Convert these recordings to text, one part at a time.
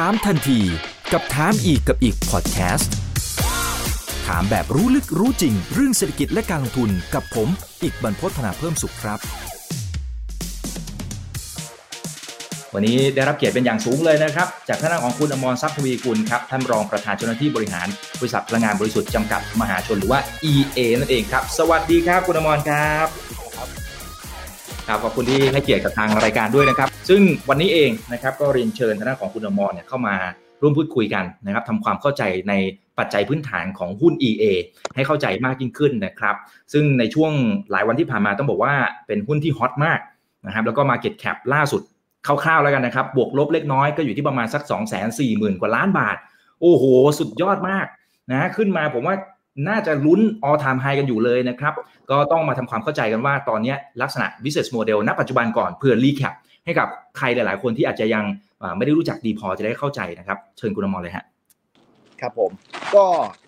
ถามทันทีกับถามอีกกับอีกพอดแคสต์ถามแบบรู้ลึกรู้จริง เรื่องเศรษฐกิจและการลงทุนกับผม อีกบรรพฒนาเพิ่มสุขครับ วันนี้ได้รับเกียรติเป็นอย่างสูงเลยนะครับ จากท่านของคุณอมรทรัพย์ทวีกุลครับท่านรองประธานเจ้าหน้าที่บริหารบริษัทพลังงานบริสุทธิ์จำกัดมหาชนหรือว่า EA นั่นเองครับ สวัสดีครับคุณอมรครับ ครับขอบคุณที่ให้เกียรติกับทางรายการด้วยนะครับ ซึ่งวันนี้เองนะครับก็เรียนเชิญท่านของคุณอมรเนี่ยเข้ามาร่วมพูดคุยกันนะครับทำความเข้าใจในปัจจัยพื้นฐานของหุ้น EA ให้เข้าใจมากยิ่งขึ้นนะครับ ซึ่งในช่วงหลายวันที่ผ่านมาต้องบอกว่าเป็นหุ้นที่ฮอตมากนะครับแล้วก็ Market Cap ล่าสุดคร่าวๆแล้วกันนะครับ บวกลบเล็กน้อยก็อยู่ที่ประมาณสัก 2 4 0 0 0 0 กว่าล้านบาท โอ้โห สุดยอดมากนะขึ้นมาผมว่า น่าจะลุ้น all time high กันอยู่เลยนะครับ ก็ต้องมาทำความเข้าใจกันว่าตอนนี้ลักษณะ business model ณปัจจุบันก่อนเพื่อ recap ให้กับใครหลาย ๆ คนที่อาจจะยังไม่ได้รู้จักดีพอจะได้เข้าใจนะครับ เชิญคุณอมรเลยฮะครับผม ก็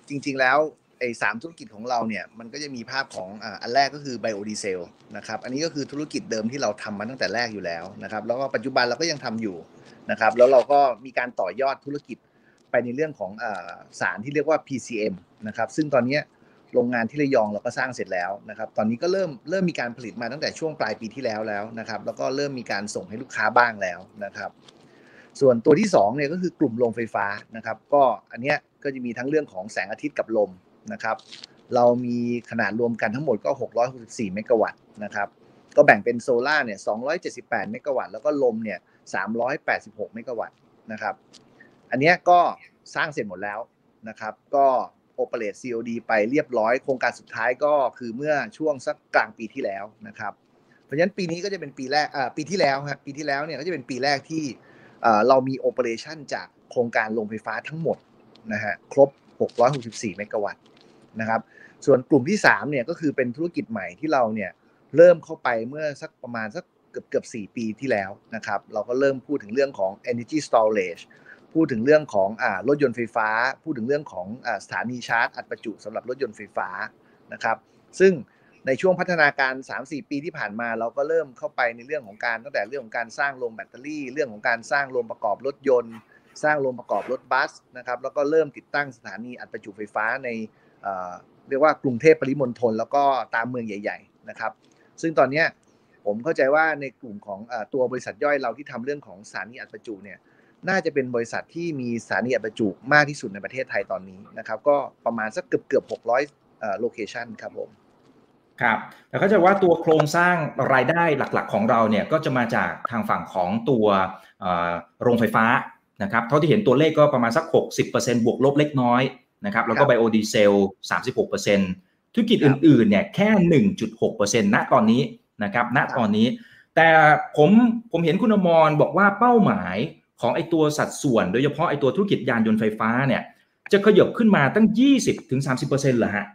จริง ๆ แล้วไอ้สามธุรกิจของเราเนี่ยมันก็จะมีภาพของอันแรกก็คือไบโอดีเซลนะครับอันนี้ก็คือธุรกิจเดิมที่เราทำมาตั้งแต่แรกอยู่แล้วนะครับแล้วก็ปัจจุบันเราก็ยังทำอยู่นะครับแล้วเราก็มีการต่อยอดธุรกิจไปในเรื่องของสารที่เรียกว่า PCM นะครับซึ่งตอนนี้โรงงานที่ระยองเราก็สร้างเสร็จแล้วนะครับตอนนี้ก็เริ่มเริ่มมีการผลิตมาตั้งแต่ช่วงปลายปีที่แล้วแล้วนะครับแล้วก็เริ่มมีการส่งให้ลูกค้าบ้างแล้วนะครับ ส่วนตัวที่2เนี่ยก็คือกลุ่มโรงไฟฟ้านะครับก็อันเนี้ยก็จะมีทั้งเรื่องของแสงอาทิตย์กับลมนะครับเรามีขนาดรวมกันทั้งหมดก็ 664 เมกะวัตต์นะครับก็แบ่งเป็นโซล่าเนี่ย 278 เมกะวัตต์แล้วก็ลมเนี่ย 386 เมกะวัตต์นะครับอันนี้ก็สร้างเสร็จหมดแล้วนะครับ ก็ โอเปเรต COD ไปเรียบร้อย โครงการสุดท้ายก็คือเมื่อช่วงสักกลางปีที่แล้วนะครับ เพราะฉะนั้นปีนี้ก็จะเป็นปีแรกปีที่แล้วครับปีที่แล้วเนี่ยก็จะเป็นปีแรกที่เรามีโอเปอเรชันจากโครงการโรงไฟฟ้าทั้งหมดนะฮะครบ 664 เมกะวัตต์นะครับ ส่วนกลุ่มที่3เนี่ยก็คือเป็นธุรกิจใหม่ที่เราเนี่ยเริ่มเข้าไปเมื่อสักประมาณสักเกือบเกือบ4ปีที่แล้วนะครับ เราก็เริ่มพูดถึงเรื่องของ energy storage พูดถึงเรื่องของอรถยนต์ไฟฟ้า พูดถึงเรื่องของอสถานีชาร์จอัดประจุสำหรับรถยนต์ไฟฟ้านะครับซึ่งในช่วงพัฒนาการ 3-4 ปีที่ผ่านมา เราก็เริ่มเข้าไปในเรื่องของการตั้งแต่เรื่องของการสร้างโรงแบตเตอรี่ เรื่องของการสร้างโรงประกอบรถยนต์ สร้างโรงประกอบรถบัสนะครับแล้วก็เริ่มติดตั้งสถานีอัดประจุไฟฟ้าในเรียกว่ากรุงเทพปริมณฑลแล้วก็ตามเมืองใหญ่ ๆนะครับ ซึ่งตอนนี้ผมเข้าใจว่าในกลุ่มของตัวบริษัทย่อยเราที่ทำเรื่องของสถานีอัดประจุเนี่ย น่าจะเป็นบริษัทที่มีสถานีอัดประจุมากที่สุดในประเทศไทยตอนนี้นะครับ ก็ประมาณสักเกือบเกือบ600โลเคชันครับผมครับแต่ก็จะว่าตัวโครงสร้างรายได้หลักๆของเราเนี่ยก็จะมาจากทางฝั่งของตัวโรงไฟฟ้านะครับเท่าที่เห็นตัวเลขก็ประมาณสัก 60%บวกลบเล็กน้อยนะครับแล้วก็ไบโอดีเซล 36%ธุรกิจอื่นๆเนี่ยแค่ 1.6%ณตอนนี้นะครับณตอนนี้ แต่ผมผมเห็นคุณอมรบอกว่าเป้าหมาย ของไอตัวสัดส่วน โดยเฉพาะไอตัวธุรกิจยานยนต์ไฟฟ้าเนี่ย จะขยับขึ้นมาตั้ง 20-30%เหรอฮะ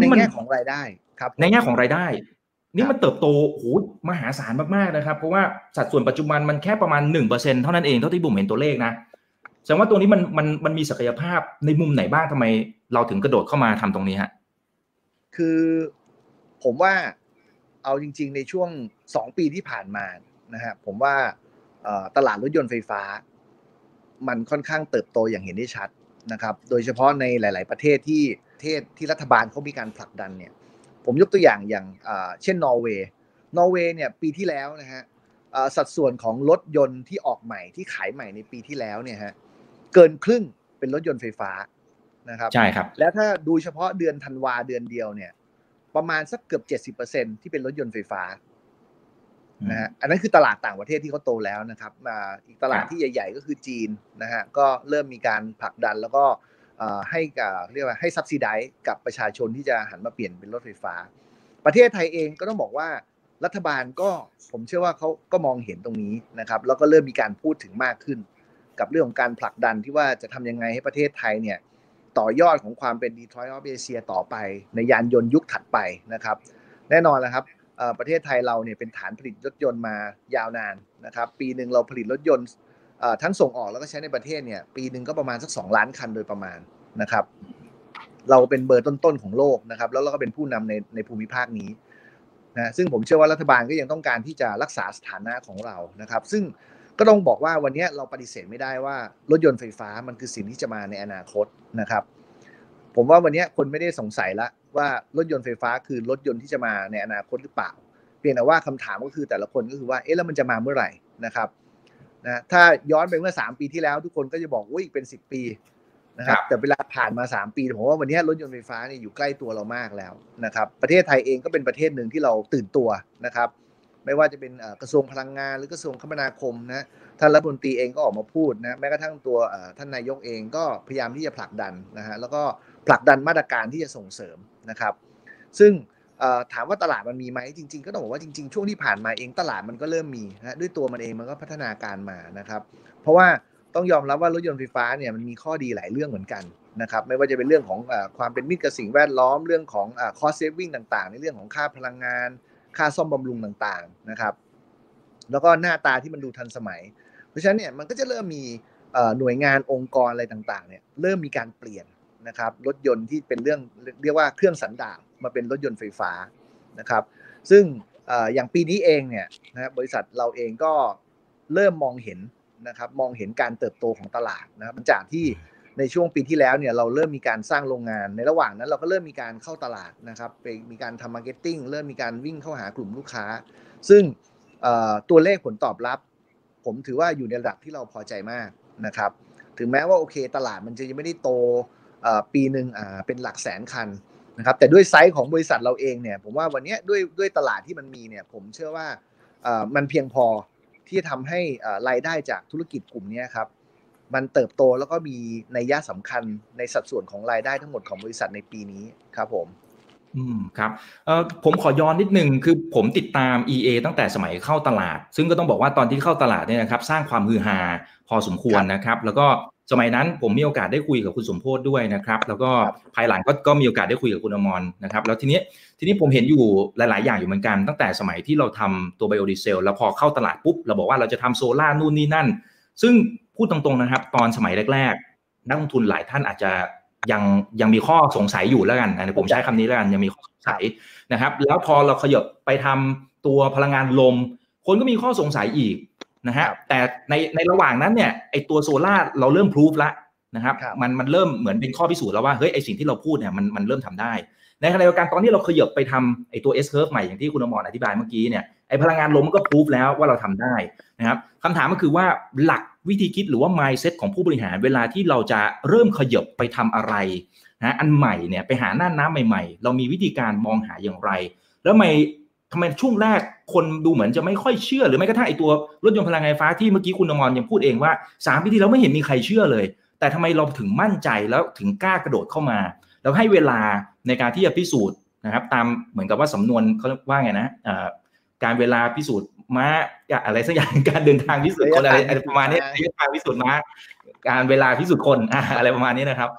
ในแง่ของรายได้ครับ ในแง่ของรายได้ นี่มันเติบโตโหมหาศาลมากๆนะครับ เพราะว่าสัดส่วนปัจจุบันมันแค่ประมาณหนึ่งเปอร์เซ็นเท่านั้นเองเท่าที่บุ๋มเห็นตัวเลขนะแสดงว่าตัวนี้มันมันมันมีศักยภาพในมุมไหนบ้างทำไม เราถึงกระโดดเข้ามาทำตรงนี้ฮะคือผมว่าเอาจริง ๆ ในช่วงสองปีที่ผ่านมานะฮะผมว่า ตลาดรถยนต์ไฟฟ้า มันค่อนข้างเติบโตอย่างเห็นได้ชัดนะครับ โดยเฉพาะในหลาย ๆ ประเทศที่เทศที่รัฐบาลเขามีการผลักดันเนี่ย ผมยกตัวอย่างอย่างเช่นนอร์เวย์ นอร์เวย์เนี่ยปีที่แล้วนะฮะสัดส่วนของรถยนต์ที่ออกใหม่ที่ขายใหม่ในปีที่แล้วเนี่ยฮะเกินครึ่งเป็นรถยนต์ไฟฟ้านะครับใช่ครับ แล้วถ้าดูเฉพาะเดือนธันวาเดือนเดียวเนี่ยประมาณสักเกือบเจ็ดสิบเปอร์เซ็นที่เป็นรถยนต์ไฟฟ้า นะฮะอันนั้นคือตลาดต่างประเทศที่เขาโตแล้วนะครับอีกตลาดที่ใหญ่ ๆ ก็คือจีนนะฮะก็เริ่มมีการผลักดันแล้วก็ให้กับเรียกว่าให้ซับซิไดกับประชาชนที่จะหันมาเปลี่ยนเป็นรถไฟฟ้า ประเทศไทยเองก็ต้องบอกว่ารัฐบาลก็ผมเชื่อว่าเขาก็มองเห็นตรงนี้นะครับแล้วก็เริ่มมีการพูดถึงมากขึ้น กับเรื่องของการผลักดันที่ว่าจะทำยังไงให้ประเทศไทยเนี่ยต่อยอดของความเป็น Detroit of Asia ต่อไปในยานยนต์ยุคถัดไปนะครับ แน่นอนแล้วครับ ประเทศไทยเราเนี่ยเป็นฐานผลิตรถยนต์มายาวนานนะครับ ปีหนึ่งเราผลิตรถยนต์ทั้งส่งออกแล้วก็ใช้ในประเทศเนี่ยปีหนึ่งก็ประมาณสักสองล้านคันโดยประมาณนะครับ เราเป็นเบอร์ต้นๆของโลกนะครับ แล้วเราก็เป็นผู้นำในในภูมิภาคนี้นะซึ่งผมเชื่อว่ารัฐบาลก็ยังต้องการที่จะรักษาสถานะของเรานะครับ ซึ่งก็ต้องบอกว่าวันนี้เราปฏิเสธไม่ได้ว่ารถยนต์ไฟฟ้ามันคือสิ่งที่จะมาในอนาคตนะครับ ผมว่าวันนี้คนไม่ได้สงสัยละ ว่ารถยนต์ไฟฟ้าคือรถยนต์ที่จะมาในอนาคตหรือเปล่า เพียงแต่ว่าคำถามก็คือแต่ละคนก็คือว่าเอ๊ะแล้วมันจะมาเมื่อไหร่นะครับนะถ้าย้อนไปเมื่อ 3 ปีที่แล้ว ทุกคนก็จะบอกว่าอีกเป็น 10 ปีนะครับแต่เวลาผ่านมา 3 ปีผมว่าวันนี้รถยนต์ไฟฟ้าเนี่ยอยู่ใกล้ตัวเรามากแล้วนะครับประเทศไทยเองก็เป็นประเทศหนึ่งที่เราตื่นตัวนะครับไม่ว่าจะเป็นกระทรวงพลังงานหรือกระทรวงคมนาคมนะท่านรัฐมนตรีเองก็ออกมาพูดนะแม้กระทั่งตัวท่านนายกเองก็พยายามที่จะผลักดันนะฮะแล้วก็ผลักดันมาตรการที่จะส่งเสริม นะครับ ซึ่งถามว่าตลาดมันมีไหมจริง ๆ ก็ต้องบอกว่าจริง ๆ ช่วงที่ผ่านมาเองตลาดมันก็เริ่มมีนะด้วยตัวมันเองมันก็พัฒนาการมานะครับ เพราะว่าต้องยอมรับว่ารถยนต์ไฟฟ้าเนี่ยมันมีข้อดีหลายเรื่องเหมือนกันนะครับไม่ว่าจะเป็นเรื่องของอความเป็นมิตรกับสิ่งแวดล้อมเรื่องของอ cost saving ต่างๆ ในเรื่องของค่าพลังงาน ค่าซ่อมบำรุงต่างๆนะครับ แล้วก็หน้าตาที่มันดูทันสมัย เพราะฉะนั้นเนี่ยมันก็จะเริ่มมีหน่วยงานองค์กรอะไรต่างๆเนี่ยเริ่มมีการเปลี่ยน นะครับรถยนต์ที่เป็นเรื่องเรียกว่าเครื่องสันดาปมาเป็นรถยนต์ไฟฟ้านะครับ ซึ่งอย่างปีนี้เองเนี่ยนะรบริษัทเราเองก็เริ่มมองเห็นนะครับมองเห็นการเติบโตของตลาดนะครับจากที่ในช่วงปีที่แล้วเนี่ยเราเริ่มมีการสร้างโรงงาน ในระหว่างนั้นเราก็เริ่มมีการเข้าตลาดนะครับไปมีการทำ marketing เริ่มมีการวิ่งเข้าหากลุ่มลูกค้า ซึ่งตัวเลขผลตอบรับ ผมถือว่าอยู่ในระดับที่เราพอใจมากนะครับ ถึงแม้ว่าโอเคตลาดมันจะยังไม่ได้โต ปีหนึ่งเป็นหลักแสนคันนะครับแต่ด้วยไซส์ของบริษัทเราเองเนี่ยผมว่าวันนี้ด้วยด้วยตลาดที่มันมีเนี่ยผมเชื่อว่ามันเพียงพอที่จะทำให้รายได้จากธุรกิจกลุ่มนี้ครับมันเติบโตแล้วก็มีนัยยะสำคัญในสัดส่วนของรายได้ทั้งหมดของบริษัทในปีนี้ครับผมอืมครับเอ่อผมขอย้อนนิดนึงคือผมติดตาม EA ตั้งแต่สมัยเข้าตลาด ซึ่งก็ต้องบอกว่าตอนที่เข้าตลาดเนี่ยนะครับสร้างความฮือฮาพอสมควรนะครับ แล้วก็ สมัยนั้นผมมีโอกาสได้คุยกับคุณสมโพศด้วยนะครับ แล้วก็ภายหลังก็ก็มีโอกาสได้คุยกับคุณอมรนะครับ แล้วทีนี้ทีนี้ผมเห็นอยู่หลาย ๆ อย่างอยู่เหมือนกัน ตั้งแต่สมัยที่เราทำตัวไบโอดีเซลแล้วพอเข้าตลาดปุ๊บ เราบอกว่าเราจะทำโซล่านู่นนี่นั่น ซึ่งพูดตรง ๆ นะครับ ตอนสมัยแรก ๆ นักลงทุนหลายท่านอาจจะยังยังมีข้อสงสัยอยู่แล้วกันนะผมใช้คำนี้แล้วกันยังมีข้อสงสัยนะครับ แล้วพอเราขยับไปทำตัวพลังงานลม คนก็มีข้อสงสัยอีก นะฮะแต่ในในระหว่างนั้นเนี่ยไอตัวโซล่าเราเริ่มพิสูจแล้วนะครับมันมันเริ่มเหมือนเป็นข้อพิสูจน์แล้วว่าเฮ้ยไอสิ่งที่เราพูดเนี่ยมันมันเริ่มทำได้ ในขณะเดียวกันตอนที่เราขยับไปทำไอตัว S curve ใหม่อย่างที่คุณอมรอธิบายเมื่อกี้เนี่ยไอพลังงานลมมันก็พิสูจแล้วว่าเราทำได้นะครับคำถามก็คือว่าหลักวิธีคิดหรือว่า mindset ของผู้บริหารเวลาที่เราจะเริ่มขยับไปทำอะไรนะอันใหม่เนี่ยไปหาหน้าน้ำใหม่ ๆ เรามีวิธีการมองหาอย่างไร แล้วทำไม ทำไมช่วงแรกคนดูเหมือนจะไม่ค่อยเชื่อ หรือไม่กระทั่งไอตัวรถยนต์พลังงานไฟฟ้าที่เมื่อกี้คุณอมรยังพูดเองว่าสามปีที่แล้วไม่เห็นมีใครเชื่อเลย แต่ทำไมเราถึงมั่นใจแล้วถึงกล้ากระโดดเข้ามา แล้วให้เวลาในการที่จะพิสูจน์นะครับ ตามเหมือนกับว่าสำนวนเขาว่าไงนะการเวลาพิสูจน์ม้าอะไรสักอย่างการเดินทางพิสูจน์คนอะไรประมาณนี้ระยะทางพิสูจน์ม้าการเวลาพิสูจน์คนอะไรประมาณนี้นะครับ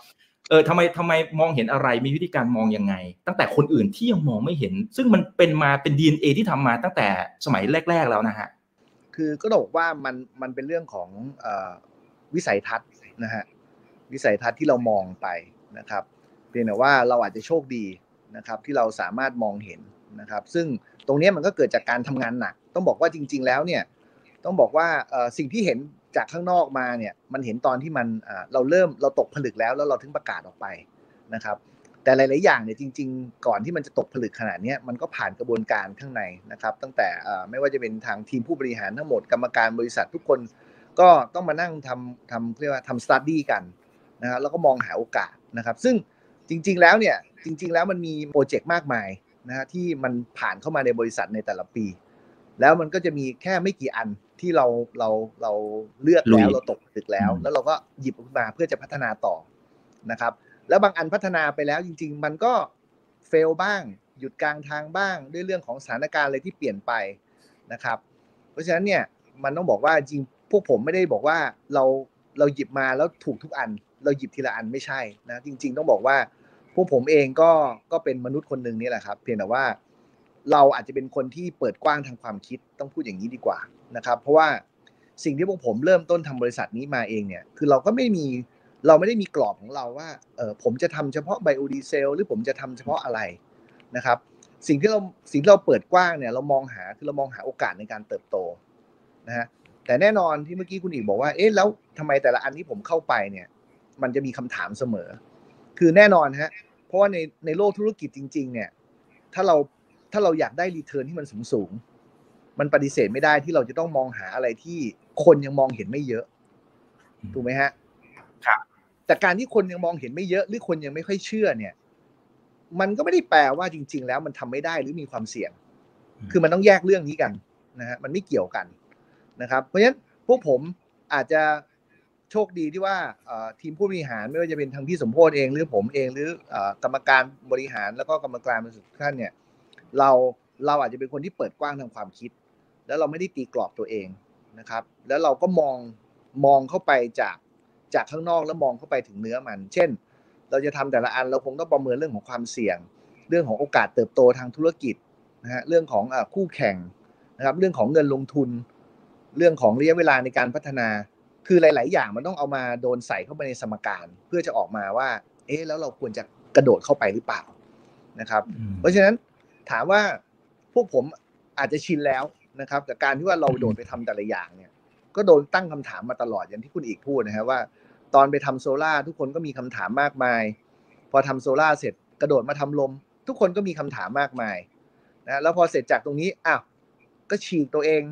เออทำไมทำไมมองเห็นอะไรมีวิธีการมองยังไง ตั้งแต่คนอื่นที่ยังมองไม่เห็น ซึ่งมันเป็นมาเป็น DNA ที่ทำมาตั้งแต่สมัยแรก ๆแล้วนะฮะคือก็บอกว่ามันมันเป็นเรื่องของวิสัยทัศน์นะฮะวิสัยทัศน์ที่เรามองไปนะครับเพียงแต่ว่าเราอาจจะโชคดีนะครับที่เราสามารถมองเห็นนะครับ ซึ่งตรงนี้มันก็เกิดจากการทำงานหนัก ต้องบอกว่าจริง ๆ แล้วเนี่ยต้องบอกว่าสิ่งที่เห็น จากข้างนอกมาเนี่ยมันเห็นตอนที่มันเราเริ่มเราตกผลึกแล้วแล้วเราถึงประกาศออกไปนะครับ แต่หลาย ๆ อย่างเนี่ยจริง ๆ ก่อนที่มันจะตกผลึกขนาดนี้มันก็ผ่านกระบวนการข้างในนะครับ ตั้งแต่ไม่ว่าจะเป็นทางทีมผู้บริหารทั้งหมดกรรมการบริษัททุกคนก็ต้องมานั่งทำทำเรียกว่าทำสตัดดี้กันนะครับแล้วก็มองหาโอกาสนะครับ ซึ่งจริง ๆ แล้วเนี่ยจริง ๆ แล้วมันมีโปรเจกต์มากมายนะฮะที่มันผ่านเข้ามาในบริษัทในแต่ละปี แล้วมันก็จะมีแค่ไม่กี่อัน ที่เราเราเราเลือกแล้วเราตกตึกแล้ว แล้วเราก็หยิบมาเพื่อจะพัฒนาต่อนะครับ แล้วบางอันพัฒนาไปแล้วจริง ๆ มันก็เฟลบ้าง หยุดกลางทางบ้างด้วยเรื่องของสถานการณ์อะไรที่เปลี่ยนไปนะครับ เพราะฉะนั้นเนี่ยมันต้องบอกว่าจริงพวกผมไม่ได้บอกว่าเราเราหยิบมาแล้วถูกทุกอัน เราหยิบทีละอันไม่ใช่นะจริง ๆ ต้องบอกว่าพวกผมเองก็ก็เป็นมนุษย์คนหนึ่งนี่แหละครับ เพียงแต่ว่า เราอาจจะเป็นคนที่เปิดกว้างทางความคิดต้องพูดอย่างนี้ดีกว่านะครับ เพราะว่าสิ่งที่พวกผมเริ่มต้นทำบริษัทนี้มาเองเนี่ยคือเราก็ไม่มีเราไม่ได้มีกรอบของเราว่าเออผมจะทำเฉพาะไบโอดีเซลหรือผมจะทำเฉพาะอะไรนะครับ สิ่งที่เราสิ่งที่เราเปิดกว้างเนี่ยเรามองหาคือเรามองหาโอกาสในการเติบโตนะฮะแต่แน่นอนที่เมื่อกี้คุณอีกบอกว่าเอ๊ะแล้วทำไมแต่ละอันที่ผมเข้าไปเนี่ย มันจะมีคำถามเสมอ คือแน่นอนฮะเพราะว่าในในโลกธุรกิจจริง ๆ เนี่ย ถ้าเรา ถ้าเราอยากได้รีเทิร์นที่มันสูงสูงมันปฏิเสธไม่ได้ที่เราจะต้องมองหาอะไรที่คนยังมองเห็นไม่เยอะ ถูกไหมฮะครับแต่การที่คนยังมองเห็นไม่เยอะ หรือคนยังไม่ค่อยเชื่อเนี่ย มันก็ไม่ได้แปลว่าจริง ๆ แล้วมันทำไม่ได้หรือมีความเสี่ยง คือมันต้องแยกเรื่องนี้กันนะฮะมันไม่เกี่ยวกันนะครับ เพราะฉะนั้นพวกผมอาจจะโชคดีที่ว่าทีมผู้บริหารไม่ว่าจะเป็นทางพี่สมโพศเองหรือผมเองหรือกรรมการบริหารแล้วก็กรรมการบริษัทท่านเนี่ย เราเราอาจจะเป็นคนที่เปิดกว้างทางความคิด แล้วเราไม่ได้ตีกรอบตัวเองนะครับ แล้วเราก็มองมองเข้าไปจากจากข้างนอกแล้วมองเข้าไปถึงเนื้อมัน เช่น เราจะทำแต่ละอันเราคงต้องประเมินเรื่องของความเสี่ยง เรื่องของโอกาสเติบโตทางธุรกิจนะฮะเรื่องของคู่แข่งนะครับ เรื่องของเงินลงทุน เรื่องของระยะเวลาในการพัฒนา คือหลาย ๆ อย่างมันต้องเอามาโดนใส่เข้าไปในสมการ เพื่อจะออกมาว่า เอ๊ะแล้วเราควรจะกระโดดเข้าไปหรือเปล่านะครับ เพราะฉะนั้น ถามว่าพวกผมอาจจะชินแล้วนะครับกับการที่ว่าเราโดดไปทำแต่ละอย่างเนี่ย ก็โดนตั้งคำถามมาตลอดอย่างที่คุณอีกพูดนะครับว่า ตอนไปทำโซล่าทุกคนก็มีคำถามมากมาย พอทำโซล่าเสร็จกระโดดมาทำลม ทุกคนก็มีคำถามมากมายนะแล้วพอเสร็จจากตรงนี้อ้าวก็ฉีกตัวเอง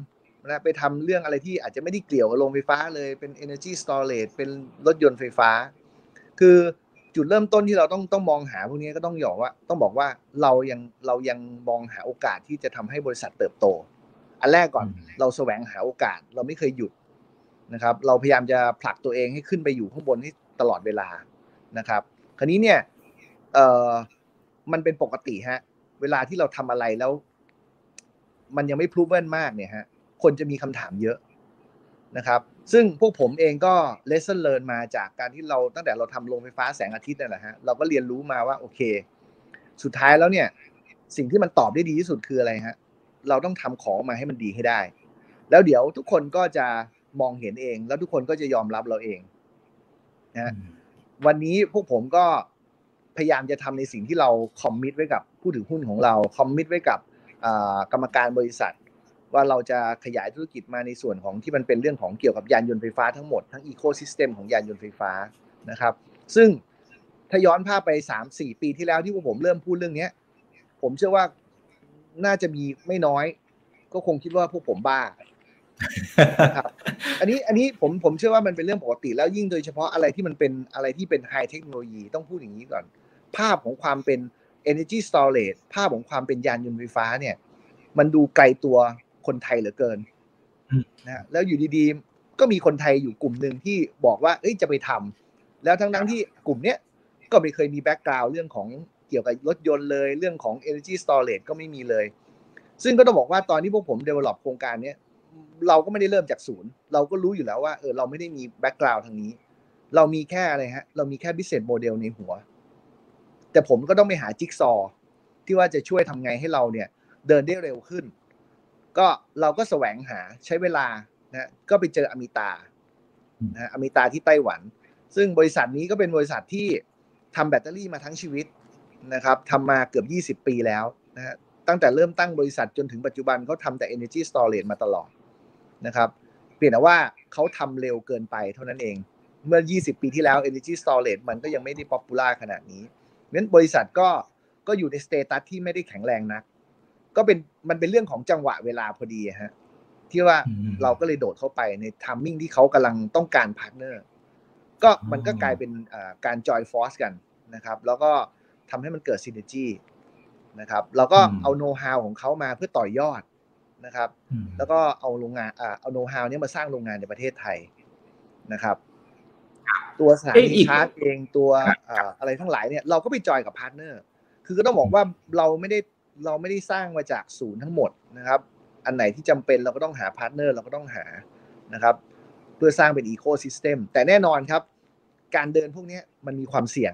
นะไปทำเรื่องอะไรที่อาจจะไม่ได้เกี่ยวกับโรงไฟฟ้าเลยเป็น energy storage เป็นรถยนต์ไฟฟ้า คือ จุดเริ่มต้นที่เราต้องต้องมองหาพวกนี้ก็ต้องหยอกว่า ต้องบอกว่าเรายังเรายังมองหาโอกาสที่จะทำให้บริษัทเติบโต อันแรกก่อนเราแสวงหาโอกาสเราไม่เคยหยุดนะครับ เราพยายามจะผลักตัวเองให้ขึ้นไปอยู่ข้างบนให้ตลอดเวลานะครับ คราวนี้เนี่ยเอ่อมันเป็นปกติฮะเวลาที่เราทำอะไรแล้ว มันยังไม่พรูฟเว่นมากเนี่ยฮะคนจะมีคำถามเยอะ นะครับ ซึ่งพวกผมเองก็ lesson learn มาจากการที่เราตั้งแต่เราทำโรงไฟฟ้าแสงอาทิตย์นั่นแหละฮะเราก็เรียนรู้มาว่าโอเค สุดท้ายแล้วเนี่ย สิ่งที่มันตอบได้ดีที่สุดคืออะไรฮะเราต้องทำของมาให้มันดีให้ได้ แล้วเดี๋ยวทุกคนก็จะมองเห็นเอง แล้วทุกคนก็จะยอมรับเราเองนะวันนี้พวกผมก็พยายามจะทำในสิ่งที่เรา commit ไว้กับผู้ถือหุ้นของเรา commit ไว้กับกรรมการบริษัท ว่าเราจะขยายธุรกิจมาในส่วนของที่มันเป็นเรื่องของเกี่ยวกับยานยนต์ไฟฟ้าทั้งหมดทั้ง ecosystem ของยานยนต์ไฟฟ้านะครับ ซึ่งถ้าย้อนภาพไปสามสี่ปีที่แล้วที่พวกผมเริ่มพูดเรื่องนี้ผมเชื่อว่าน่าจะมีไม่น้อย ก็คงคิดว่าพวกผมบ้าครับอันนี้อันนี้ผมผมเชื่อว่ามันเป็นเรื่องปกติแล้วยิ่งโดยเฉพาะอะไรที่มันเป็นอะไรที่เป็น high technology ต้องพูดอย่างนี้ก่อน ภาพของความเป็น energy storage ภาพของความเป็นยานยนต์ไฟฟ้าเนี่ย มันดูไกลตัว คนไทยเหลือเกินนะแล้วอยู่ดีๆ ก็มีคนไทยอยู่กลุ่มหนึ่งที่บอกว่าเอ้ยจะไปทำแล้วทั้งๆที่กลุ่มเนี้ยก็ไม่เคยมี background เรื่องของเกี่ยวกับรถยนต์เลย เรื่องของ energy storage ก็ไม่มีเลย ซึ่งก็ต้องบอกว่าตอนที่พวกผม develop โครงการนี้เราก็ไม่ได้เริ่มจากศูนย์ เราก็รู้อยู่แล้วว่าเออเราไม่ได้มี background ทางนี้ เรามีแค่อะไรฮะ เรามีแค่ business model ในหัว แต่ผมก็ต้องไปหาจิ๊กซอที่ว่าจะช่วยทำไงให้เราเนี่ย เดินได้เร็วขึ้น ก็เราก็แสวงหาใช้เวลานะก็ไปเจออมิตานะอมิตาที่ไต้หวัน ซึ่งบริษัทนี้ก็เป็นบริษัทที่ทำแบตเตอรี่มาทั้งชีวิตนะครับทำมาเกือบ 20 ปีแล้วนะฮะตั้งแต่เริ่มตั้งบริษัทจนถึงปัจจุบันเขาทำแต่ energy storage มาตลอดนะครับเปลี่ยนแต่ว่าเขาทำเร็วเกินไปเท่านั้นเอง เมื่อ 20 ปีที่แล้ว energy storage มันก็ยังไม่ได้ popular ขนาดนี้งั้นบริษัทก็ก็อยู่ใน status ที่ไม่ได้แข็งแรงนัก ก็เป็นมันเป็นเรื่องของจังหวะเวลาพอดีฮะที่ว่าเราก็เลยโดดเข้าไปใน timing ที่เขากำลังต้องการ partner ก็มันก็กลายเป็นการ join force กันนะครับ แล้วก็ทำให้มันเกิด synergy นะครับเราก็เอาโน้ตฮาวของเขามาเพื่อต่อยอดนะครับ แล้วก็เอาโรงงานอ่าเอาโน้ตฮาวนี้มาสร้างโรงงานในประเทศไทยนะครับ ตัวสถานีชาร์จเองตัวอะไรทั้งหลายเนี่ยเราก็ไป join กับ partner คือก็ต้องบอกว่าเราไม่ได้ เราไม่ได้สร้างมาจากศูนย์ทั้งหมดนะครับ อันไหนที่จำเป็นเราก็ต้องหา partner เราก็ต้องหานะครับ เพื่อสร้างเป็น ecosystem แต่แน่นอนครับ การเดินพวกนี้มันมีความเสี่ยง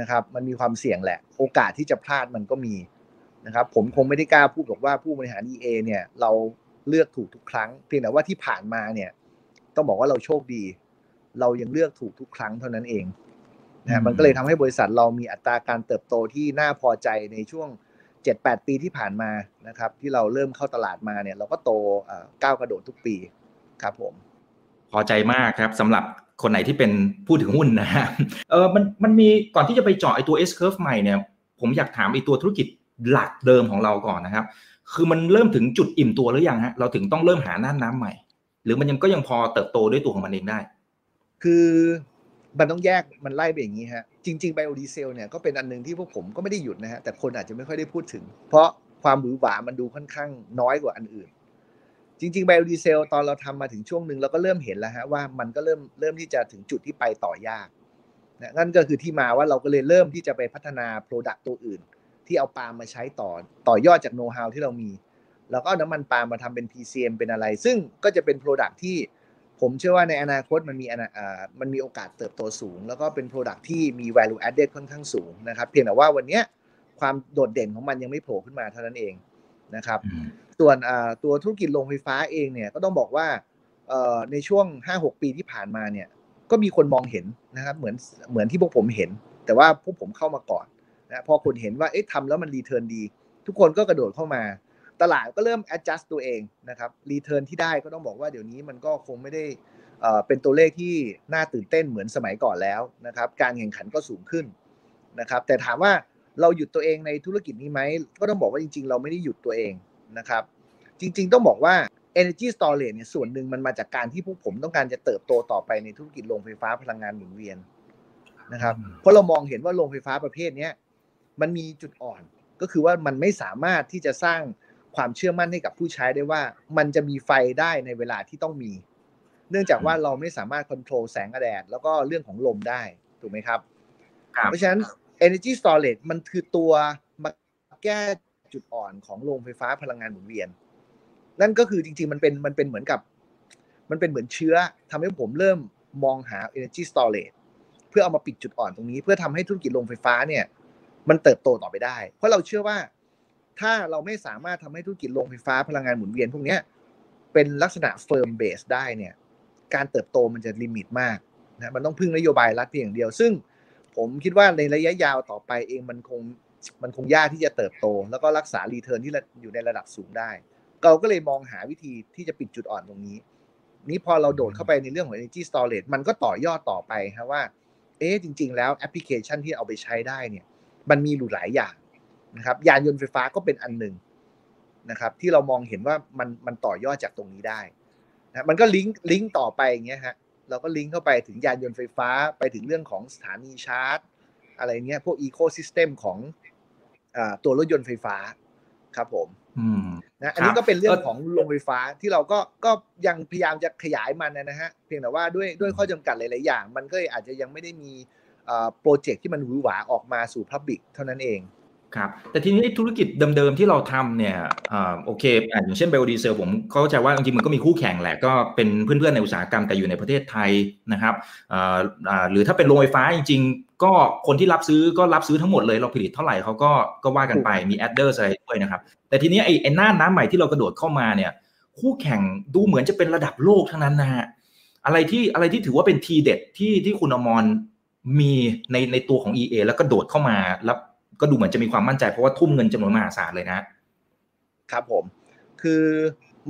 นะครับ มันมีความเสี่ยงแหละ โอกาสที่จะพลาดมันก็มีนะครับ ผมคงไม่ได้กล้าพูดบอกว่าผู้บริหาร EA เนี่ย เราเลือกถูกทุกครั้ง เพียงแต่ว่าที่ผ่านมาเนี่ย ต้องบอกว่าเราโชคดี เรายังเลือกถูกทุกครั้งเท่านั้นเอง นะมันก็เลยทำให้บริษัทเรามีอัตราการเติบโตที่น่าพอใจในช่วงเจ็ดแปดปีที่ผ่านมานะครับ ที่เราเริ่มเข้าตลาดมาเนี่ยเราก็โตก้าวกระโดดทุกปีครับผมพอใจมากครับสำหรับคนไหนที่เป็นผู้ถือหุ้นนะฮะเออมันมันมีก่อนที่จะไปเจาะไอตัว S curve ใหม่เนี่ยผมอยากถามไอตัวธุรกิจหลักเดิมของเราก่อนนะครับ คือมันเริ่มถึงจุดอิ่มตัวหรือยังฮะเราถึงต้องเริ่มหาน่านน้ำใหม่ หรือมันยังก็ยังพอเติบโตด้วยตัวของมันเองได้ คือ มันต้องแยกมันไล่ไปอย่างนี้ฮะจริงๆไบโอดีเซลเนี่ยก็เป็นอันนึงที่พวกผมก็ไม่ได้หยุดนะฮะแต่คนอาจจะไม่ค่อยได้พูดถึง เพราะความหวือหวามันดูค่อนข้างน้อยกว่าอันอื่น จริงๆไบโอดีเซลตอนเราทำมาถึงช่วงหนึ่งเราก็เริ่มเห็นแล้วฮะว่ามันก็เริ่มเริ่มที่จะถึงจุดที่ไปต่อยากนะนั่นก็คือที่มาว่าเราก็เลยเริ่มที่จะไปพัฒนา product ตัวอื่น ที่เอาปาล์มมาใช้ต่อต่อยอดจากโน้ตฮาวที่เรามีแล้วก็เอาน้ำมันปาล์มมาทำเป็น PCM เป็นอะไร ซึ่งก็จะเป็น product ที่ ผมเชื่อว่าในอนาคตมันมีอ่ามันมีโอกาสเติบโตสูง แล้วก็เป็น Product ที่มี value added ค่อนข้างสูงนะครับ เพียงแต่ว่าวันนี้ความโดดเด่นของมันยังไม่โผล่ขึ้นมาเท่านั้นเองนะครับ ส่วนตัวธุรกิจโรงไฟฟ้าเองเนี่ยก็ต้องบอกว่าในช่วง 5-6 ปีที่ผ่านมาเนี่ยก็มีคนมองเห็นนะครับเหมือนเหมือนที่พวกผมเห็น แต่ว่าพวกผมเข้ามาก่อนนะพอคนเห็นว่าเอ๊ะทำแล้วมัน return ดี ทุกคนก็กระโดดเข้ามา ตลาดก็เริ่ม adjust ตัวเองนะครับ return ที่ได้ก็ต้องบอกว่าเดี๋ยวนี้มันก็คงไม่ได้เป็นตัวเลขที่น่าตื่นเต้นเหมือนสมัยก่อนแล้วนะครับ การแข่งขันก็สูงขึ้นนะครับ แต่ถามว่าเราหยุดตัวเองในธุรกิจนี้ไหม ก็ต้องบอกว่าจริง ๆ เราไม่ได้หยุดตัวเองนะครับ จริง ๆ ต้องบอกว่า energy storage เนี่ยส่วนหนึ่งมันมาจากการที่พวกผมต้องการจะเติบโตต่อไปในธุรกิจโรงไฟฟ้าพลังงานหมุนเวียนนะครับ เพราะเรามองเห็นว่าโรงไฟฟ้าประเภทนี้มันมีจุดอ่อนก็คือว่ามันไม่สามารถที่จะสร้าง ความเชื่อมั่นให้กับผู้ใช้ได้ว่า มันจะมีไฟได้ในเวลาที่ต้องมี เนื่องจากว่าเราไม่สามารถควบคุมแสงแดดแล้วก็เรื่องของลมได้ถูกไหมครับ เพราะฉะนั้น energy storage มันคือตัวมาแก้จุดอ่อนของโรงไฟฟ้าพลังงานหมุนเวียน นั่นก็คือจริง ๆ มันเป็นมันเป็นเหมือนกับ มันเป็นเหมือนเชื้อทำให้ผมเริ่มมองหา energy storage เพื่อเอามาปิดจุดอ่อนตรงนี้ เพื่อทำให้ธุรกิจโรงไฟฟ้าเนี่ย มันเติบโตต่อไปได้ เพราะเราเชื่อว่า ถ้าเราไม่สามารถทำให้ธุรกิจโรงไฟฟ้าพลังงานหมุนเวียนพวกนี้เป็นลักษณะ firm base ได้เนี่ยการเติบโตมันจะ limit มากนะมันต้องพึ่งนโยบายรัฐเพียงอย่างเดียว ซึ่งผมคิดว่าในระยะยาวต่อไปเองมันคงมันคงยากที่จะเติบโต แล้วก็รักษา return ที่อยู่ในระดับสูงได้ เราก็เลยมองหาวิธีที่จะปิดจุดอ่อนตรงนี้ นี้พอเราโดดเข้าไปในเรื่องของ energy storage มันก็ต่อยอดต่อไปครับว่า เอ๊ะจริง ๆ แล้วแอปพลิเคชันที่เอาไปใช้ได้เนี่ยมันมีหลายอย่าง นะครับยานยนต์ไฟฟ้าก็เป็นอันหนึ่งนะครับ ที่เรามองเห็นว่ามันมันต่อยอดจากตรงนี้ได้นะมันก็ link link ต่อไปอย่างเงี้ยฮะเราก็ลิงก์เข้าไปถึงยานยนต์ไฟฟ้าไปถึงเรื่องของสถานีชาร์จ อะไรเงี้ยพวก ecosystem ของอตัวรถยนต์ไฟฟ้าครับผมนะอันนี้ก็เป็นเรื่องของโรงไฟฟ้าที่เราก็ก็ยังพยายามจะขยายมันนะฮะเพียงแต่ว่าด้วยด้วยข้อจำกัดหลาย ๆ อย่าง มันก็อาจจะยังไม่ได้มี project ที่มันหวือหวาออกมาสู่ public เท่านั้นเอง ครับแต่ทีนี้ธุรกิจเดิมๆที่เราทำเนี่ยโอเคอย่างเช่นไบโอดีเซลผมเข้าใจว่าจริงๆมันก็มีคู่แข่งแหละก็เป็นเพื่อนๆในอุตสาหกรรมแต่อยู่ในประเทศไทยนะครับหรือถ้าเป็นโรงไฟฟ้าจริงๆ ก็คนที่รับซื้อก็รับซื้อทั้งหมดเลยเราผลิตเท่าไหร่เขาก็ก็ว่ากันไปมี adder อะไรด้วยนะครับ แต่ทีนี้ไอ้ไอ้น่านน้ำใหม่ที่เรากระโดดเข้ามาเนี่ย คู่แข่งดูเหมือนจะเป็นระดับโลกทั้งนั้นนะฮะอะไรที่อะไรที่ถือว่าเป็นทีเด็ดที่ที่คุณอมรมีในในตัวของ EA แล้วก็โดดเข้ามาแล้ว ก็ดูเหมือนจะมีความมั่นใจเพราะว่าทุ่มเงินจำนวนมหาศาลเลยนะครับผมคือ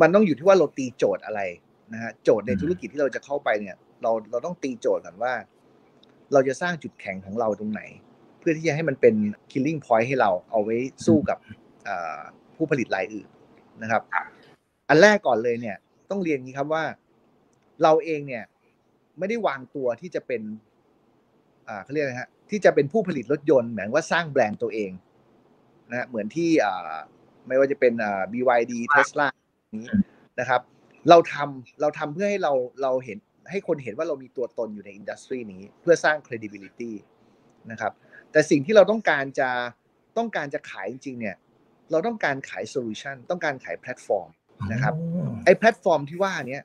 มันต้องอยู่ที่ว่าเราตีโจทย์อะไรนะฮะโจทย์ในธุรกิจที่เราจะเข้าไปเนี่ย เราเราต้องตีโจทย์ก่อนว่า เราจะสร้างจุดแข็งของเราตรงไหน เพื่อที่จะให้มันเป็น killing point ให้เราเอาไว้สู้กับผู้ผลิตรายอื่นนะครับ อันแรกก่อนเลยเนี่ย ต้องเรียนงี้ครับว่า เราเองเนี่ย ไม่ได้วางตัวที่จะเป็นอ่า เขาเรียกอะไรฮะที่จะเป็นผู้ผลิตรถยนต์เหมือนว่าสร้างแบรนด์ตัวเองนะเหมือนที่ไม่ว่าจะเป็น BYD Tesla นี้นะครับ เราทำเราทำเพื่อให้เราเราเห็นให้คนเห็นว่าเรามีตัวตนอยู่ใน industry นี้ เพื่อสร้าง credibility นะครับ แต่สิ่งที่เราต้องการจะต้องการจะขายจริงๆเนี่ยเราต้องการขาย solution ต้องการขายแพลตฟอร์มนะครับไอ้แพลตฟอร์มที่ว่านี้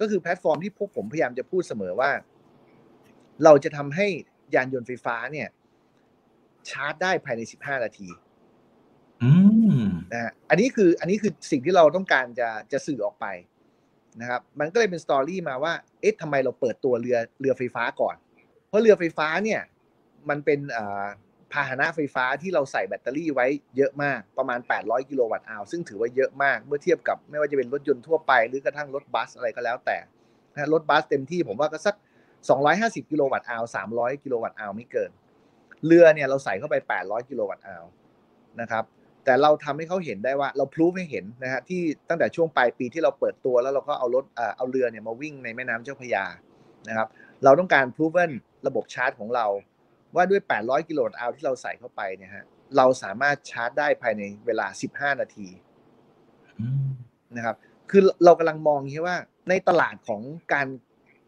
ก็คือแพลตฟอร์มที่พวกผมพยายามจะพูดเสมอว่า เราจะทำให้ ยานยนต์ไฟฟ้าเนี่ย ชาร์จได้ภายในสิบห้านาทีนะอันนี้คืออันนี้คือสิ่งที่เราต้องการจะจะสื่อออกไปนะครับ มันก็เลยเป็น story มาว่า เอ๊ะทำไมเราเปิดตัวเรือเรือไฟฟ้าก่อน เพราะเรือไฟฟ้าเนี่ย มันเป็นอ่าพาหนะไฟฟ้าที่เราใส่แบตเตอรี่ไว้เยอะมากประมาณ 800 กิโลวัตต์อาวซึ่งถือว่าเยอะมากเมื่อเทียบกับไม่ว่าจะเป็นรถยนต์ทั่วไปหรือกระทั่งรถบัสอะไรก็แล้วแต่นะรถบัสเต็มที่ผมว่าก็สัก 250 กิโลวัตต์อาว300 กิโลวัตต์อาวไม่เกิน เรือเนี่ยเราใส่เข้าไป 800 กิโลวัตต์อาวนะครับ แต่เราทำให้เขาเห็นได้ว่าเราพิสูจน์ให้เห็นนะฮะที่ตั้งแต่ช่วงปลายปีที่เราเปิดตัวแล้วเราก็เอารถเอาเรือเนี่ยมาวิ่งในแม่น้ำเจ้าพระยานะครับ เราต้องการพิสูจน์ระบบชาร์จของเรา ว่าด้วย 800 กิโลวัตต์อาวที่เราใส่เข้าไปเนี่ยฮะเราสามารถชาร์จได้ภายในเวลา 15 นาทีนะครับ คือเรากำลังมองที่ว่าในตลาดของการ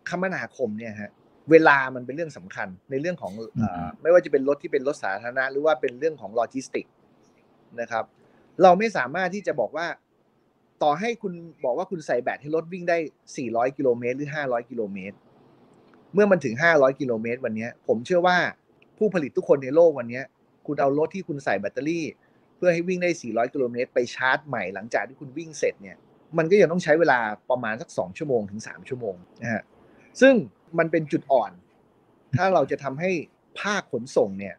คมนาคมเนี่ยฮะเวลามันเป็นเรื่องสำคัญในเรื่องของอไม่ว่าจะเป็นรถที่เป็นรถสาธารณะ หรือว่าเป็นเรื่องของโลจิสติกนะครับ เราไม่สามารถที่จะบอกว่า ต่อให้คุณบอกว่าคุณใส่แบตให้รถวิ่งได้ 400 กิโลเมตรหรือ 500 กิโลเมตร เมื่อมันถึง 500 กิโลเมตร วันนี้ผมเชื่อว่าผู้ผลิตทุกคนในโลกวันนี้คุณเอารถที่คุณใส่แบตเตอรี่ เพื่อให้วิ่งได้ 400 กิโลเมตรไปชาร์จใหม่หลังจากที่คุณวิ่งเสร็จเนี่ย มันก็ยังต้องใช้เวลาประมาณสัก 2 ชั่วโมงถึง 3 ชั่วโมงนะฮะ ซึ่งมันเป็นจุดอ่อน ถ้าเราจะทำให้ภาคขนส่งเนี่ย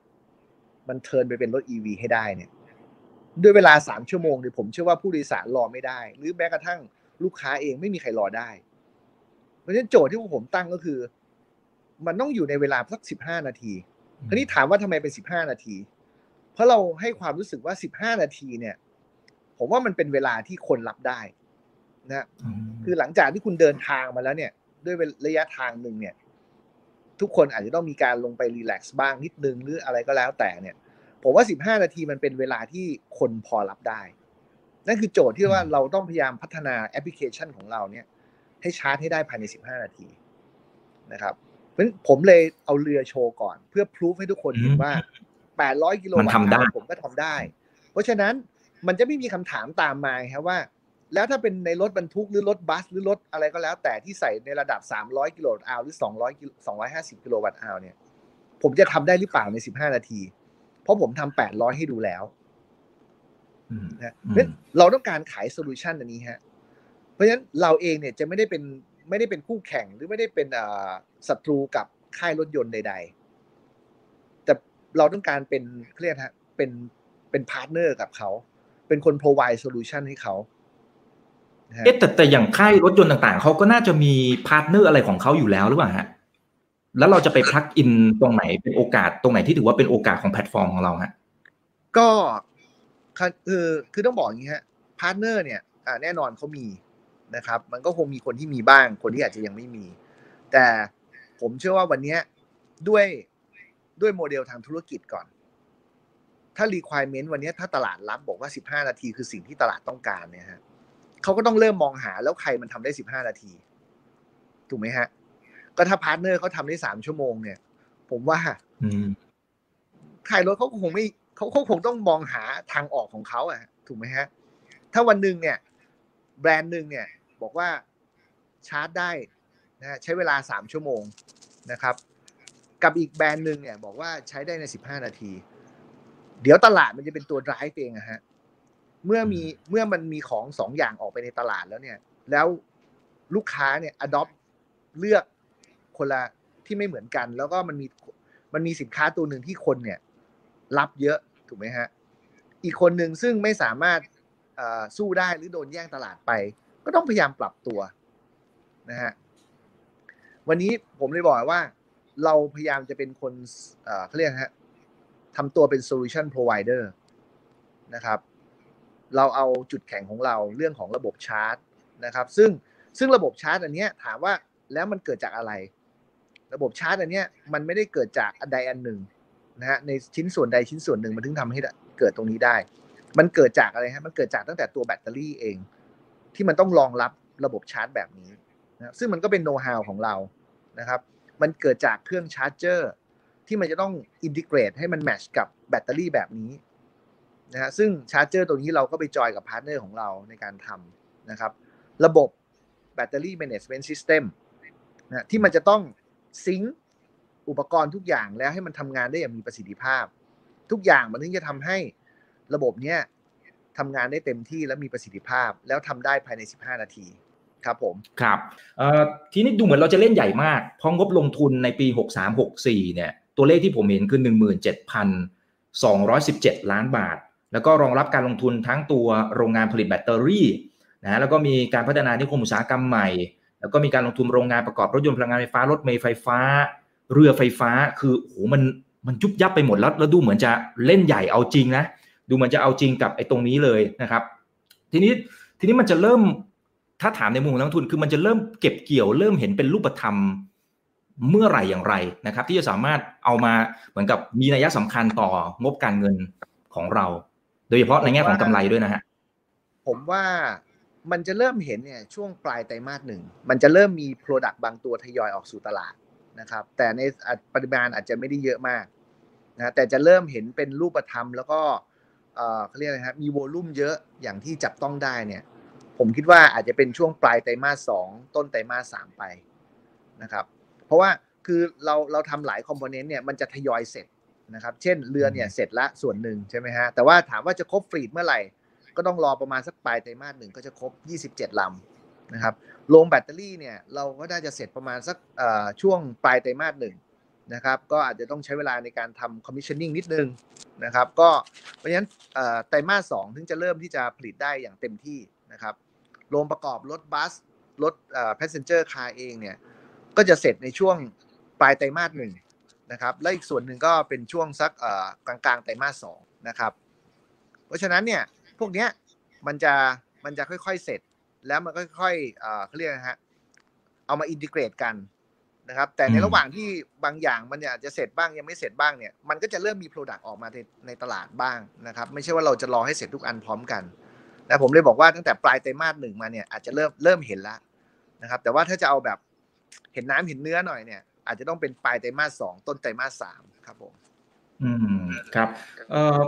มันเทินไปเป็นรถ EV ให้ได้เนี่ย ด้วยเวลา3ชั่วโมงเนี่ยผมเชื่อว่าผู้โดยสารรอไม่ได้ หรือแม้กระทั่งลูกค้าเองไม่มีใครรอได้ เพราะฉะนั้นโจทย์ที่ผมตั้งก็คือ มันต้องอยู่ในเวลาสัก15นาทีทีนี้ถามว่าทำไมเป็นสิบห้านาที เพราะเราให้ความรู้สึกว่าสิบห้านาทีเนี่ย ผมว่ามันเป็นเวลาที่คนรับได้นะ คือหลังจากที่คุณเดินทางมาแล้วเนี่ย ด้วยระยะทางหนึ่งเนี่ย ทุกคนอาจจะต้องมีการลงไปรีแลกซ์บ้างนิดนึงหรืออะไรก็แล้วแต่เนี่ย ผมว่าสิบห้านาทีมันเป็นเวลาที่คนพอรับได้ นั่นคือโจทย์ที่ว่าเราต้องพยายามพัฒนาแอปพลิเคชันของเราเนี่ย ให้ชาร์จให้ได้ภายในสิบห้านาทีนะครับ เพราะผมเลยเอาเรือโชว์ก่อน เพื่อพิสูจให้ทุกคนเห็นว่า 800 กิโลวัตต์ผมก็ทำได้ เพราะฉะนั้นมันจะไม่มีคำถามตามมาครับว่า แล้วถ้าเป็นในรถบรรทุกหรือรถบัส หรือรถอะไรก็แล้ว แต่ที่ใส่ในระดับ 300 กิโลวัตต์อาวหรือ 200 250 กิโลวัตต์อาวเนี่ย ผมจะทำได้หรือเปล่าใน 15 นาที เพราะผมทำ800 ให้ดูแล้วนะเราต้องการขาย solution อันนี้ฮะ เพราะฉะนั้นเราเองเนี่ยจะไม่ได้เป็นไม่ได้เป็นคู่แข่งหรือไม่ได้เป็นศัตรูกับค่ายรถยนต์ใด ๆ แต่เราต้องการเป็นเขาเรียกฮะเป็นเป็น partner กับเขา เป็นคน provide solution ให้เขา เอ๊ะแต่แต่อย่างค่ายรถยนต์ต่างๆเขาก็น่าจะมีpartner อะไรของเขาอยู่แล้วหรือเปล่าฮะแล้วเราจะไป plug in ตรงไหนเป็นโอกาสตรงไหนที่ถือว่าเป็นโอกาสของแพลตฟอร์มของเราฮะก็คือคือต้องบอกอย่างนี้ฮะ partner เนี่ยแน่นอนเขามีนะครับ มันก็คงมีคนที่มีบ้าง คนที่อาจจะยังไม่มี แต่ผมเชื่อว่าวันนี้ด้วยด้วยโมเดลทางธุรกิจก่อน ถ้า requirement วันนี้ถ้าตลาดรับบอกว่า 15 นาทีคือสิ่งที่ตลาดต้องการเนี่ยฮะ เขาก็ต้องเริ่มมองหาแล้วใครมันทำได้15นาที ถูกไหมฮะ ก็ถ้า partner เขาทำได้3ชั่วโมงเนี่ย ผมว่าขายรถเขาคงไม่เขาคงต้องมองหาทางออกของเขาอะถูกไหมฮะ ถ้าวันหนึ่งเนี่ย แบรนด์หนึ่งเนี่ย บอกว่าชาร์จได้นะใช้เวลาสามชั่วโมงนะครับ กับอีกแบรนด์หนึ่งเนี่ย บอกว่าใช้ได้ในสิบห้านาที เดี๋ยวตลาดมันจะเป็นตัวร้ายเองอะฮะ เมื่อมีเมื่อมันมีของสองอย่างออกไปในตลาดแล้วเนี่ย แล้วลูกค้าเนี่ย adopt เลือกคนละที่ไม่เหมือนกัน แล้วก็มันมีมันมีสินค้าตัวหนึ่งที่คนเนี่ย รับเยอะถูกไหมฮะ อีกคนหนึ่งซึ่งไม่สามารถสู้ได้หรือโดนแย่งตลาดไป ก็ต้องพยายามปรับตัวนะฮะวันนี้ผมเลยบอกว่า เราพยายามจะเป็นคนเขาเรียกฮะทำตัวเป็น solution provider นะครับ เราเอาจุดแข็งของเราเรื่องของระบบชาร์จนะครับ ซึ่งซึ่งระบบชาร์จอันนี้ถามว่าแล้วมันเกิดจากอะไร ระบบชาร์จอันนี้มันไม่ได้เกิดจากอันใดอันหนึ่งนะฮะในชิ้นส่วนใดชิ้นส่วนหนึ่งมันถึงทำให้เกิดตรงนี้ได้ มันเกิดจากอะไรฮะมันเกิดจากตั้งแต่ตัวแบตเตอรี่เอง ที่มันต้องรองรับระบบชาร์จแบบนี้นะซึ่งมันก็เป็นโน้ตฮาวของเรานะครับ มันเกิดจากเครื่อง charger ที่มันจะต้อง integrate ให้มัน match กับแบตเตอรี่แบบนี้ นะฮะซึ่ง charger ตัวนี้เราก็ไป join กับ partner ของเราในการทำนะครับ ระบบ battery management system นะที่มันจะต้อง sync อุปกรณ์ทุกอย่างแล้วให้มันทำงานได้อย่างมีประสิทธิภาพ ทุกอย่างมันถึงจะทำให้ระบบเนี้ยทำงานได้เต็มที่และมีประสิทธิภาพ แล้วทำได้ภายใน 15 นาทีครับผมครับทีนี้ดูเหมือนเราจะเล่นใหญ่มากพราะงบลงทุนในปี 63-64เนี่ยตัวเลขที่ผมเห็นคือ217 ล้านบาท แล้วก็รองรับการลงทุนทั้งตัวโรงงานผลิตแบตเตอรี่นะแล้วก็มีการพัฒนานิคมอุตสาหกรรมใหม่ แล้วก็มีการลงทุนโรงงานประกอบรถยนต์พลังงานไฟฟ้ารถเมล์ไฟฟ้า เรือไฟฟ้าคือโอ้โหมันมันยุบยับไปหมดแล้วแล้วดูเหมือนจะเล่นใหญ่เอาจริงนะดูเหมือนจะเอาจริงกับไอ้ตรงนี้เลยนะครับ ทีนี้ทีนี้มันจะเริ่มถ้าถามในมุมของนักทุนคือมันจะเริ่มเก็บเกี่ยวเริ่มเห็นเป็นรูปธรรมเมื่อไหร่อย่างไรนะครับ ที่จะสามารถเอามาเหมือนกับมีนัยสำคัญต่องบการเงินของเรา โดยเฉพาะในแง่ของกำไรด้วยนะฮะผมว่ามันจะเริ่มเห็นเนี่ยช่วงปลายไตรมาสหนึ่งมันจะเริ่มมี Product บางตัวทยอยออกสู่ตลาดนะครับ แต่ในปริมาณอาจจะไม่ได้เยอะมากนะแต่จะเริ่มเห็นเป็นรูปธรรม แล้วก็เขาเรียกอะไรครับมีโวลุ่มเยอะอย่างที่จับต้องได้เนี่ยผมคิดว่าอาจจะเป็นช่วงปลายไตรมาสสองต้นไตรมาสสามไปนะครับ เพราะว่าคือเราเราทำหลายคอมโพเนนต์เนี่ยมันจะทยอยเสร็จ นะครับ เช่นเรือเนี่ยเสร็จละส่วนหนึ่งใช่ไหมฮะ แต่ว่าถามว่าจะครบฟรีดเมื่อไหร่ ก็ต้องรอประมาณสักปลายไตรมาสหนึ่งก็จะครบ 27 ลำนะครับ โรงแบตเตอรี่เนี่ยเราก็น่าจะเสร็จประมาณสักช่วงปลายไตรมาสหนึ่งนะครับ ก็อาจจะต้องใช้เวลาในการทำ commissioning นิดนึงนะครับ ก็เพราะฉะนั้นไตรมาสสองถึงจะเริ่มที่จะผลิตได้อย่างเต็มที่นะครับ โรงประกอบรถบัสรถเอ่อ passenger car เองเนี่ย ก็จะเสร็จในช่วงปลายไตรมาสหนึ่ง นะครับและอีกส่วนหนึ่งก็เป็นช่วงสักกลางกลางไตรมาสสองนะครับเพราะฉะนั้นเนี่ยพวกเนี้ยมันจะมันจะค่อยๆเสร็จ แล้วมันก็ค่อยๆเขาเรียกนะฮะเอามา integrate กันนะครับแต่ในระหว่างที่บางอย่างมันอาจจะเสร็จบ้างยังไม่เสร็จบ้างเนี่ยมันก็จะเริ่มมี product ออกมาในในตลาดบ้างนะครับไม่ใช่ว่าเราจะรอให้เสร็จทุกอันพร้อมกันแต่ผมเลยบอกว่าตั้งแต่ปลายไตรมาสหนึ่งมาเนี่ยอาจจะเริ่มเริ่มเห็นแล้วนะครับแต่ว่าถ้าจะเอาแบบเห็นน้ำเห็นเนื้อหน่อยเนี่ย อาจจะต้องเป็นปลายไตรมาสสองต้นไตรมาสสามครับผมอืมครับเอ่อ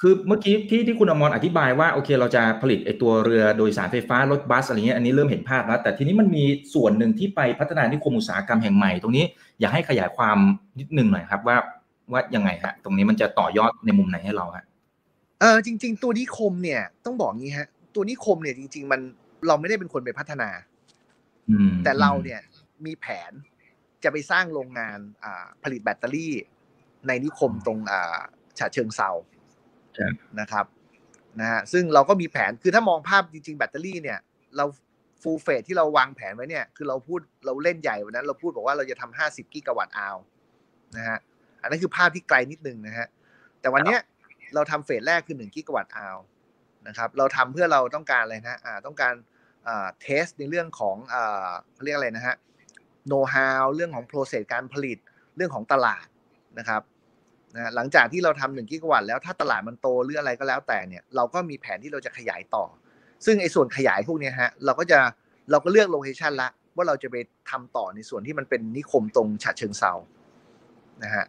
คือเมื่อกี้ที่ที่คุณอมรอธิบายว่าโอเคเราจะผลิตไอตัวเรือโดยสารไฟฟ้ารถบัสอะไรเงี้ยอันนี้เริ่มเห็นภาพแล้ว แต่ทีนี้มันมีส่วนหนึ่งที่ไปพัฒนานิคมอุตสาหกรรมแห่งใหม่ ตรงนี้อยากให้ขยายความนิดนึงหน่อยครับว่าว่ายังไงฮะตรงนี้มันจะต่อยอดในมุมไหนให้เราฮะเออจริง ๆ ตัวนิคมเนี่ยต้องบอกงี้ฮะ ตัวนิคมเนี่ยจริง ๆ มันเราไม่ได้เป็นคนไปพัฒนาแต่เราเนี่ยมีแผน จะไปสร้างโรงงานผลิตแบตเตอรี่ ในนิคมตรงฉะเชิงเซานะครับนะฮะซึ่งเราก็มีแผนคือถ้ามองภาพจริง ๆ แบตเตอรี่เนี่ยเราฟูลเฟสที่เราวางแผนไว้เนี่ยคือเราพูดเราเล่นใหญ่วันนั้น เราพูดบอกว่าเราจะทำห้าสิบกิกะวัตต์อาวนะฮะอันนั้นคือภาพที่ไกลนิดนึงนะฮะแต่วันเนี้ยเราทำ phase แรกคือหนึ่ง gigawatt hour นะครับเราทำเพื่อเราต้องการอะไรนะอ่าต้องการอ่า test ในเรื่องของอ่าเรียกอะไรนะฮะ โน้ตฮาวเรื่องของ process การผลิตเรื่องของตลาดนะครับนะหลังจากที่เราทำหนึ่ง gigawatt แล้วถ้าตลาดมันโตหรืออะไรก็แล้วแต่เนี่ยเราก็มีแผนที่เราจะขยายต่อ ซึ่งไอ้ส่วนขยายพวกนี้ฮะเราก็จะเราก็เลือก location ละว่าเราจะไปทำต่อในส่วนที่มันเป็นนิคมตรงฉะเชิงเทรานะฮะ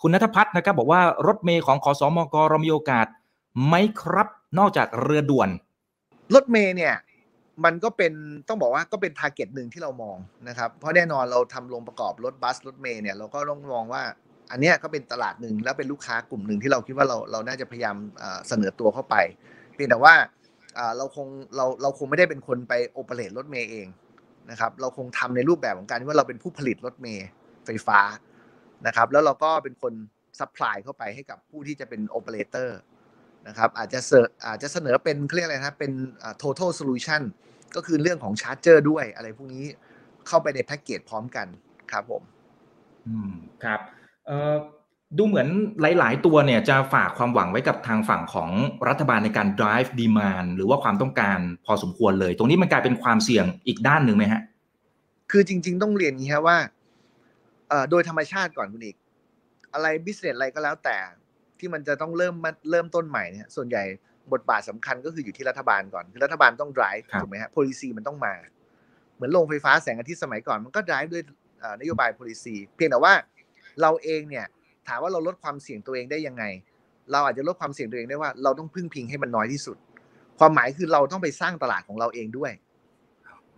คุณนัทพัฒน์นะครับบอกว่ารถเมย์ของขอสอมกเรามีโอกาสไหมครับ นอกจากเรือด่วน รถเมย์เนี่ย มันก็เป็นต้องบอกว่าก็เป็นทาร์เก็ตหนึ่งที่เรามองนะครับ เพราะแน่นอนเราทำโรงประกอบรถบัสรถเมย์เนี่ยเราก็ต้องมองว่า อันนี้ก็เป็นตลาดหนึ่งแล้วเป็นลูกค้ากลุ่มหนึ่งที่เราคิดว่าเราเราน่าจะพยายามเสนอตัวเข้าไปเพียงแต่ว่าเราคงเราเราคงไม่ได้เป็นคนไปโอเปเรตรถเมย์เองนะครับ เราคงทำในรูปแบบของการที่ว่าเราเป็นผู้ผลิตรถเมล์ไฟฟ้านะครับ แล้วเราก็เป็นคน supply เข้าไปให้กับผู้ที่จะเป็นโอเปอเรเตอร์นะครับอาจจะเสออาจจะเสนอเป็นเรียกอะไรนะเป็น total solution ก็คือเรื่องของ charger ด้วยอะไรพวกนี้เข้าไปในแพ็กเกจพร้อมกันครับผม อืมครับเอ่อดูเหมือนหลาย ๆ ตัวเนี่ยจะฝากความหวังไว้กับทางฝั่งของรัฐบาลในการ drive demand หรือว่าความต้องการพอสมควรเลย ตรงนี้มันกลายเป็นความเสี่ยงอีกด้านหนึ่งไหมฮะ คือจริง ๆ ต้องเรียนงี้ครับว่าโดยธรรมชาติก่อนคุณอิก อะไร business อะไรก็แล้วแต่ที่มันจะต้องเริ่มมาเริ่มต้นใหม่เนี่ยส่วนใหญ่ บทบาทสำคัญก็คืออยู่ที่รัฐบาลก่อนคือรัฐบาลต้อง drive ถูกไหมฮะ policy มันต้องมา เหมือนโรงไฟฟ้าแสงอาทิตย์สมัยก่อนมันก็ drive ด้วยนโยบาย policy เพียงแต่ว่าเราเองเนี่ยถามว่าเราลดความเสี่ยงตัวเองได้ยังไง เราอาจจะลดความเสี่ยงตัวเองได้ว่าเราต้องพึ่งพิงให้มันน้อยที่สุด ความหมายคือเราต้องไปสร้างตลาดของเราเองด้วย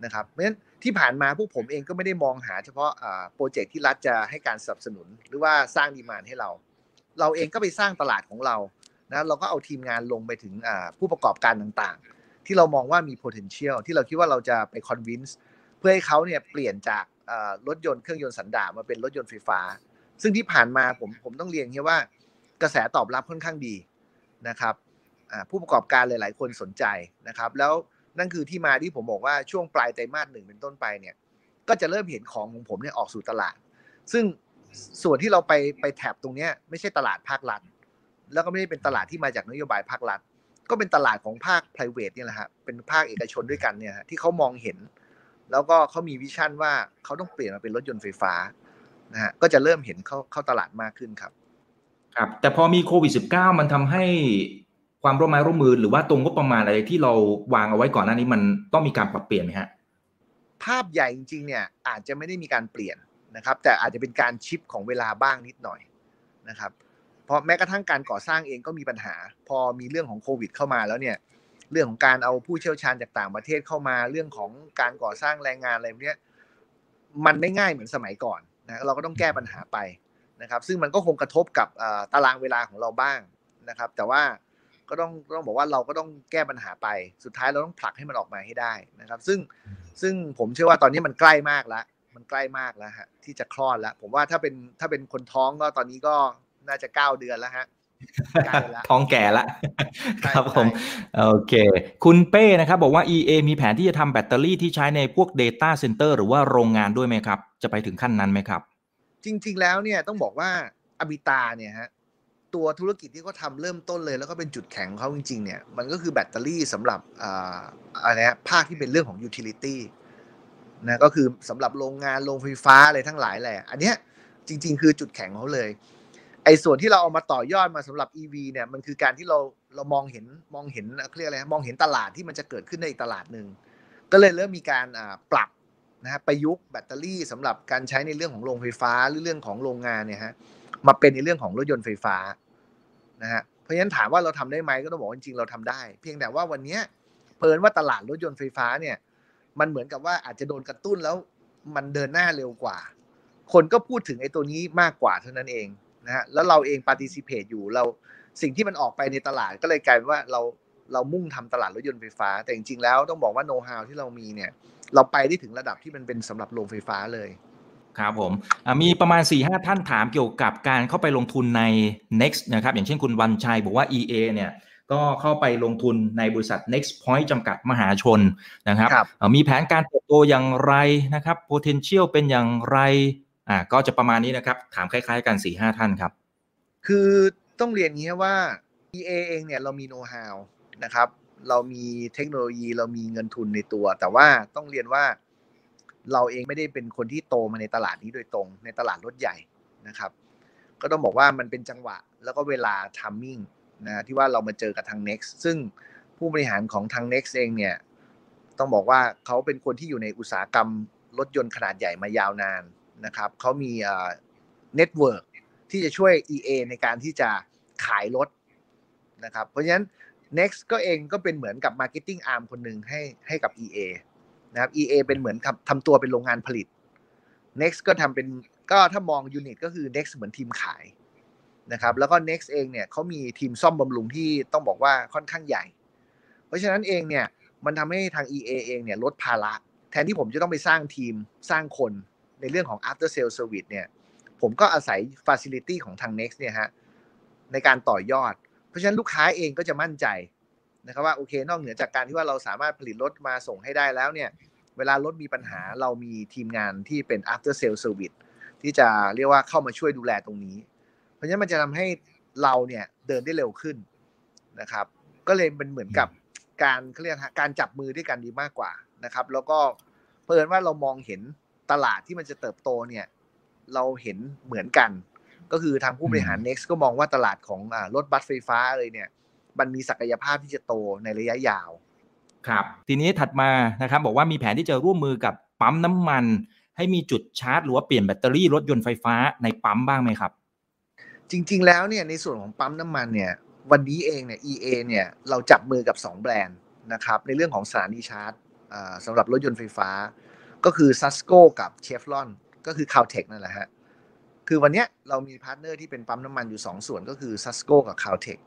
นะครับเพราะฉะนั้นที่ผ่านมาพวกผมเองก็ไม่ได้มองหาเฉพาะโปรเจกต์ที่รัฐจะให้การสนับสนุน หรือว่าสร้างดีมานให้เรา เราเองก็ไปสร้างตลาดของเรา นะเราก็เอาทีมงานลงไปถึงผู้ประกอบการต่างๆ ที่เรามองว่ามี potential ที่เราคิดว่าเราจะไป convince เพื่อให้เขาเนี่ยเปลี่ยนจากรถยนต์เครื่องยนต์สันดาปมาเป็นรถยนต์ไฟฟ้า ซึ่งที่ผ่านมาผมผมต้องเรียนแค่ว่ากระแสตอบรับค่อนข้างดีนะครับผู้ประกอบการหลาย ๆ คนสนใจนะครับ แล้วนั่นคือที่มาที่ผมบอกว่าช่วงปลายไตรมาสหนึ่งเป็นต้นไปเนี่ยก็จะเริ่มเห็นของของผมเนี่ยออกสู่ตลาด ซึ่งส่วนที่เราไปไปแถบตรงนี้ไม่ใช่ตลาดภาครัฐ แล้วก็ไม่ได้เป็นตลาดที่มาจากนโยบายภาครัฐ ก็เป็นตลาดของภาค p r i v a t เนี่ยแหละฮะเป็นภาคเอกชนด้วยกันเนี่ยที่เขามองเห็น แล้วก็เขามีวิชั่นว่าเขาต้องเปลี่ยนมาเป็นรถยนต์ไฟฟ้านะฮะก็จะเริ่มเห็นเข้าเข้าตลาดมากขึ้นครับครับแต่พอมีโควิด -19 มันทำให้ความร่วมไม้ร่วมมือหรือว่าตรงก็ประมาณอะไรที่เราวางเอาไว้ก่อนหน้านี้มันต้องมีการปรับเปลี่ยนไหมฮะภาพใหญ่จริงๆเนี่ยอาจจะไม่ได้มีการเปลี่ยนนะครับ แต่อาจจะเป็นการชิปของเวลาบ้างนิดหน่อยนะครับ เพราะแม้กระทั่งการก่อสร้างเองก็มีปัญหา พอมีเรื่องของโควิดเข้ามาแล้วเนี่ยเรื่องของการเอาผู้เชี่ยวชาญจากต่างประเทศเข้ามาเรื่องของการก่อสร้างแรงงานอะไรเนี้ยมันไม่ง่ายเหมือนสมัยก่อนนะเราก็ต้องแก้ปัญหาไปนะครับ ซึ่งมันก็คงกระทบกับตารางเวลาของเราบ้างนะครับ แต่ว่าก็ต้องต้องบอกว่าเราก็ต้องแก้ปัญหาไป สุดท้ายเราต้องผลักให้มันออกมาให้ได้นะครับ ซึ่งซึ่งผมเชื่อว่าตอนนี้มันใกล้มากแล้วมันใกล้มากแล้วฮะที่จะคลอดแล้ว ผมว่าถ้าเป็นถ้าเป็นคนท้องก็ตอนนี้ก็ น่าจะเก้าเดือนแล้วฮะท้องแก่ละครับผมโอเค คุณเป้นะครับ บอกว่า EA มีแผนที่จะทำแบตเตอรี่ที่ใช้ในพวก Data Center หรือว่าโรงงานด้วยไหมครับ จะไปถึงขั้นนั้นไหมครับ จริง ๆ แล้วเนี่ยต้องบอกว่า Amita เนี่ยฮะตัวธุรกิจที่เขาทำเริ่มต้นเลย แล้วก็เป็นจุดแข็งเขาจริง ๆ เนี่ยมันก็คือแบตเตอรี่สำหรับอะไรนะภาคที่เป็นเรื่องของ utility นะก็คือสำหรับโรงงานโรงไฟฟ้าอะไรทั้งหลายแหล่ อันเนี้ยจริง ๆ คือจุดแข็งเขาเลย ไอ้ส่วนที่เราเอามาต่อยอดมาสำหรับ EV เนี่ยมันคือการที่เราเรามองเห็นมองเห็นเรียกอะไรมองเห็นตลาดที่มันจะเกิดขึ้นในอีกตลาดหนึ่งก็เลยเริ่มมีการปรับนะฮะประยุกต์แบตเตอรี่สำหรับการใช้ในเรื่องของโรงไฟฟ้าหรือเรื่องของโรงงานเนี่ยฮะมาเป็นในเรื่องของรถยนต์ไฟฟ้านะฮะเพราะฉะนั้นถามว่าเราทำได้ไหมก็ต้องบอกจริงๆเราทำได้ เพียงแต่ว่าวันนี้เพลินว่าตลาดรถยนต์ไฟฟ้าเนี่ยมันเหมือนกับว่าอาจจะโดนกระตุ้นแล้วมันเดินหน้าเร็วกว่า คนก็พูดถึงไอ้ตัวนี้มากกว่าเท่านั้นเอง นะฮะแล้วเราเองปฏิสิเพตอยู่เราสิ่งที่มันออกไปในตลาดก็เลยกลายเป็นว่าเราเรามุ่งทำตลาดรถยนต์ไฟฟ้า แต่จริงๆแล้วต้องบอกว่าโน้ตฮาวที่เรามีเนี่ยเราไปได้ถึงระดับที่มันเป็นสำหรับโรงไฟฟ้าเลย ครับผมมีประมาณ4ีหท่านถามเกี่ยวกับการเข้าไปลงทุนใน next นะครับอย่างเช่นคุณวันชัยบอกว่า EA เนี่ยก็เข้าไปลงทุนในบริษัท next point จำกัดมหาชนนะครับรบมีแผนการเติบโตอย่างไรนะครับ potential เป็นอย่างไร อ่าก็จะประมาณนี้นะครับ ถามคล้าย ๆ กัน4ี่ห้าท่านครับ คือต้องเรียนงี้ว่า EA เองเนี่ยเรามีโน้ตฮาวนะครับ เรามีเทคโนโลยีเรามีเงินทุนในตัว แต่ว่าต้องเรียนว่าเราเองไม่ได้เป็นคนที่โตมาในตลาดนี้โดยตรง ในตลาดรถใหญ่นะครับ ก็ต้องบอกว่ามันเป็นจังหวะ แล้วก็เวลา timing นะที่ว่าเรามาเจอกับทาง Next ซึ่งผู้บริหารของทาง Next เองเนี่ยต้องบอกว่าเขาเป็นคนที่อยู่ในอุตสาหกรรมรถยนต์ขนาดใหญ่มายาวนาน นะครับเขามี network ที่จะช่วย EA ในการที่จะขายรถนะครับ เพราะฉะนั้น Nex ก็เองก็เป็นเหมือนกับ Marketing Arm คนหนึ่งให้ให้กับ EA นะครับ EA เป็นเหมือนทำทำตัวเป็นโรงงานผลิต Next ก็ทำเป็นก็ถ้ามองยูนิตก็คือ Next เหมือนทีมขายนะครับ แล้วก็ Next เองเนี่ยเขามีทีมซ่อมบำรุงที่ต้องบอกว่าค่อนข้างใหญ่ เพราะฉะนั้นเองเนี่ยมันทำให้ทาง EA เองเนี่ยลดภาระ แทนที่ผมจะต้องไปสร้างทีมสร้างคน ในเรื่องของ after sale service เนี่ยผมก็อาศัย facility ของทาง Next เนี่ยฮะในการต่อยอด เพราะฉะนั้นลูกค้าเองก็จะมั่นใจนะครับว่าโอเคนอกเหนือจากการที่ว่าเราสามารถผลิตรถมาส่งให้ได้แล้วเนี่ยเวลารถมีปัญหาเรามีทีมงานที่เป็น after sale service ที่จะเรียกว่าเข้ามาช่วยดูแลตรงนี้ เพราะฉะนั้นมันจะทำให้เราเนี่ยเดินได้เร็วขึ้นนะครับ ก็เลยเป็นเหมือนกับการเขาเรียกการจับมือด้วยกันดีมากกว่านะครับ แล้วก็เพิ่นว่าเรามองเห็น ตลาดที่มันจะเติบโตเนี่ยเราเห็นเหมือนกัน ก็คือทางผู้บริหาร Next ก็มองว่าตลาดของรถบัสไฟฟ้าเลยเนี่ย มันมีศักยภาพที่จะโตในระยะยาวครับทีนี้ถัดมานะครับบอกว่ามีแผนที่จะร่วมมือกับปั๊มน้ำมัน ให้มีจุดชาร์จหรือว่าเปลี่ยนแบตเตอรี่รถยนต์ไฟฟ้าในปั๊มบ้างไหมครับ จริง ๆ แล้วเนี่ยในส่วนของปั๊มน้ำมันเนี่ยวันนี้เองเนี่ย EA เนี่ยเราจับมือกับ 2 แบรนด์นะครับในเรื่องของสถานีชาร์จสำหรับรถยนต์ไฟฟ้า ก็คือ s u s c o กับ Chevron ก็คือ Caltex นั่นแหละฮะคือวันนี้เรามี partner ที่เป็นปั๊มน้ำมันอยู่ 2 ส่วนก็คือ s u s c o กับ Caltex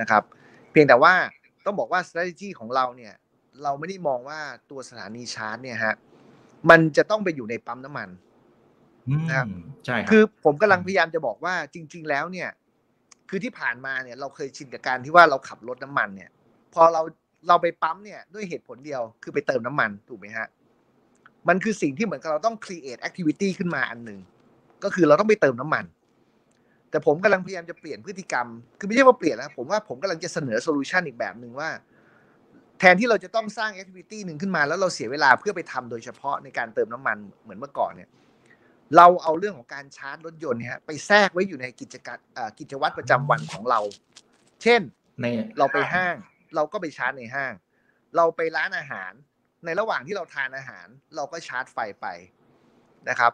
นะครับเพียงแต่ว่าต้องบอกว่า strategy ของเราเนี่ยเราไม่ได้มองว่าตัวสถานีชาร์จเนี่ยฮะมันจะต้องไปอยู่ในปั๊มน้ำมันนะครับใช่คือผมกำลังพยายามจะบอกว่าจริง ๆ แล้วเนี่ย คือที่ผ่านมาเนี่ย เราเคยชินกับการที่ว่าเราขับรถน้ำมันเนี่ย พอเราเราไปปั๊มเนี่ยด้วยเหตุผลเดียวคือไปเติมน้ำมันถูกไหมฮะ มันคือสิ่งที่เหมือนกับเราต้อง create activity ขึ้นมาอันหนึ่งก็คือเราต้องไปเติมน้ำมัน แต่ผมกำลังพยายามจะเปลี่ยนพฤติกรรม คือไม่ใช่ว่าเปลี่ยนนะผมว่าผมกำลังจะเสนอ solution อีกแบบหนึ่งว่า แทนที่เราจะต้องสร้าง activity หนึ่งขึ้นมา แล้วเราเสียเวลาเพื่อไปทำโดยเฉพาะในการเติมน้ำมันเหมือนเมื่อก่อนเนี่ย เราเอาเรื่องของการชาร์จรถยนต์เนี่ยไปแทรกไว้อยู่ในกิจการกิจวัตรประจำวันของเรา เช่นในเราไปห้าง เราก็ไปชาร์จในห้าง เราไปร้านอาหาร ในระหว่างที่เราทานอาหาร เราก็ชาร์จไฟไปนะครับ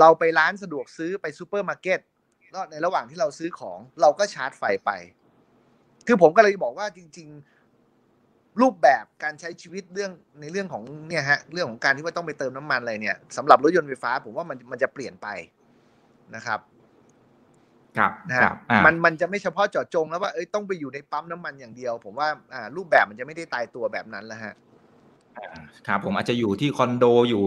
เราไปร้านสะดวกซื้อไปซูเปอร์มาร์เก็ตแล้วในระหว่างที่เราซื้อของ เราก็ชาร์จไฟไป คือผมก็เลยบอกว่าจริง ๆ รูปแบบการใช้ชีวิตเรื่องในเรื่องของเนี่ยฮะเรื่องของการที่ว่าต้องไปเติมน้ำมันอะไรเนี่ยสำหรับรถยนต์ไฟฟ้า ผมว่ามันมันจะเปลี่ยนไปนะครับครับนะคฮะรับอ่ามันมันจะไม่เฉพาะเจาะจงแล้วว่าเอ้ยต้องไปอยู่ในปั๊มน้ำมันอย่างเดียว ผมว่าอ่ารูปแบบมันจะไม่ได้ตายตัวแบบนั้นแล้วฮะ ครับผมอาจจะอยู่ที่คอนโดอยู่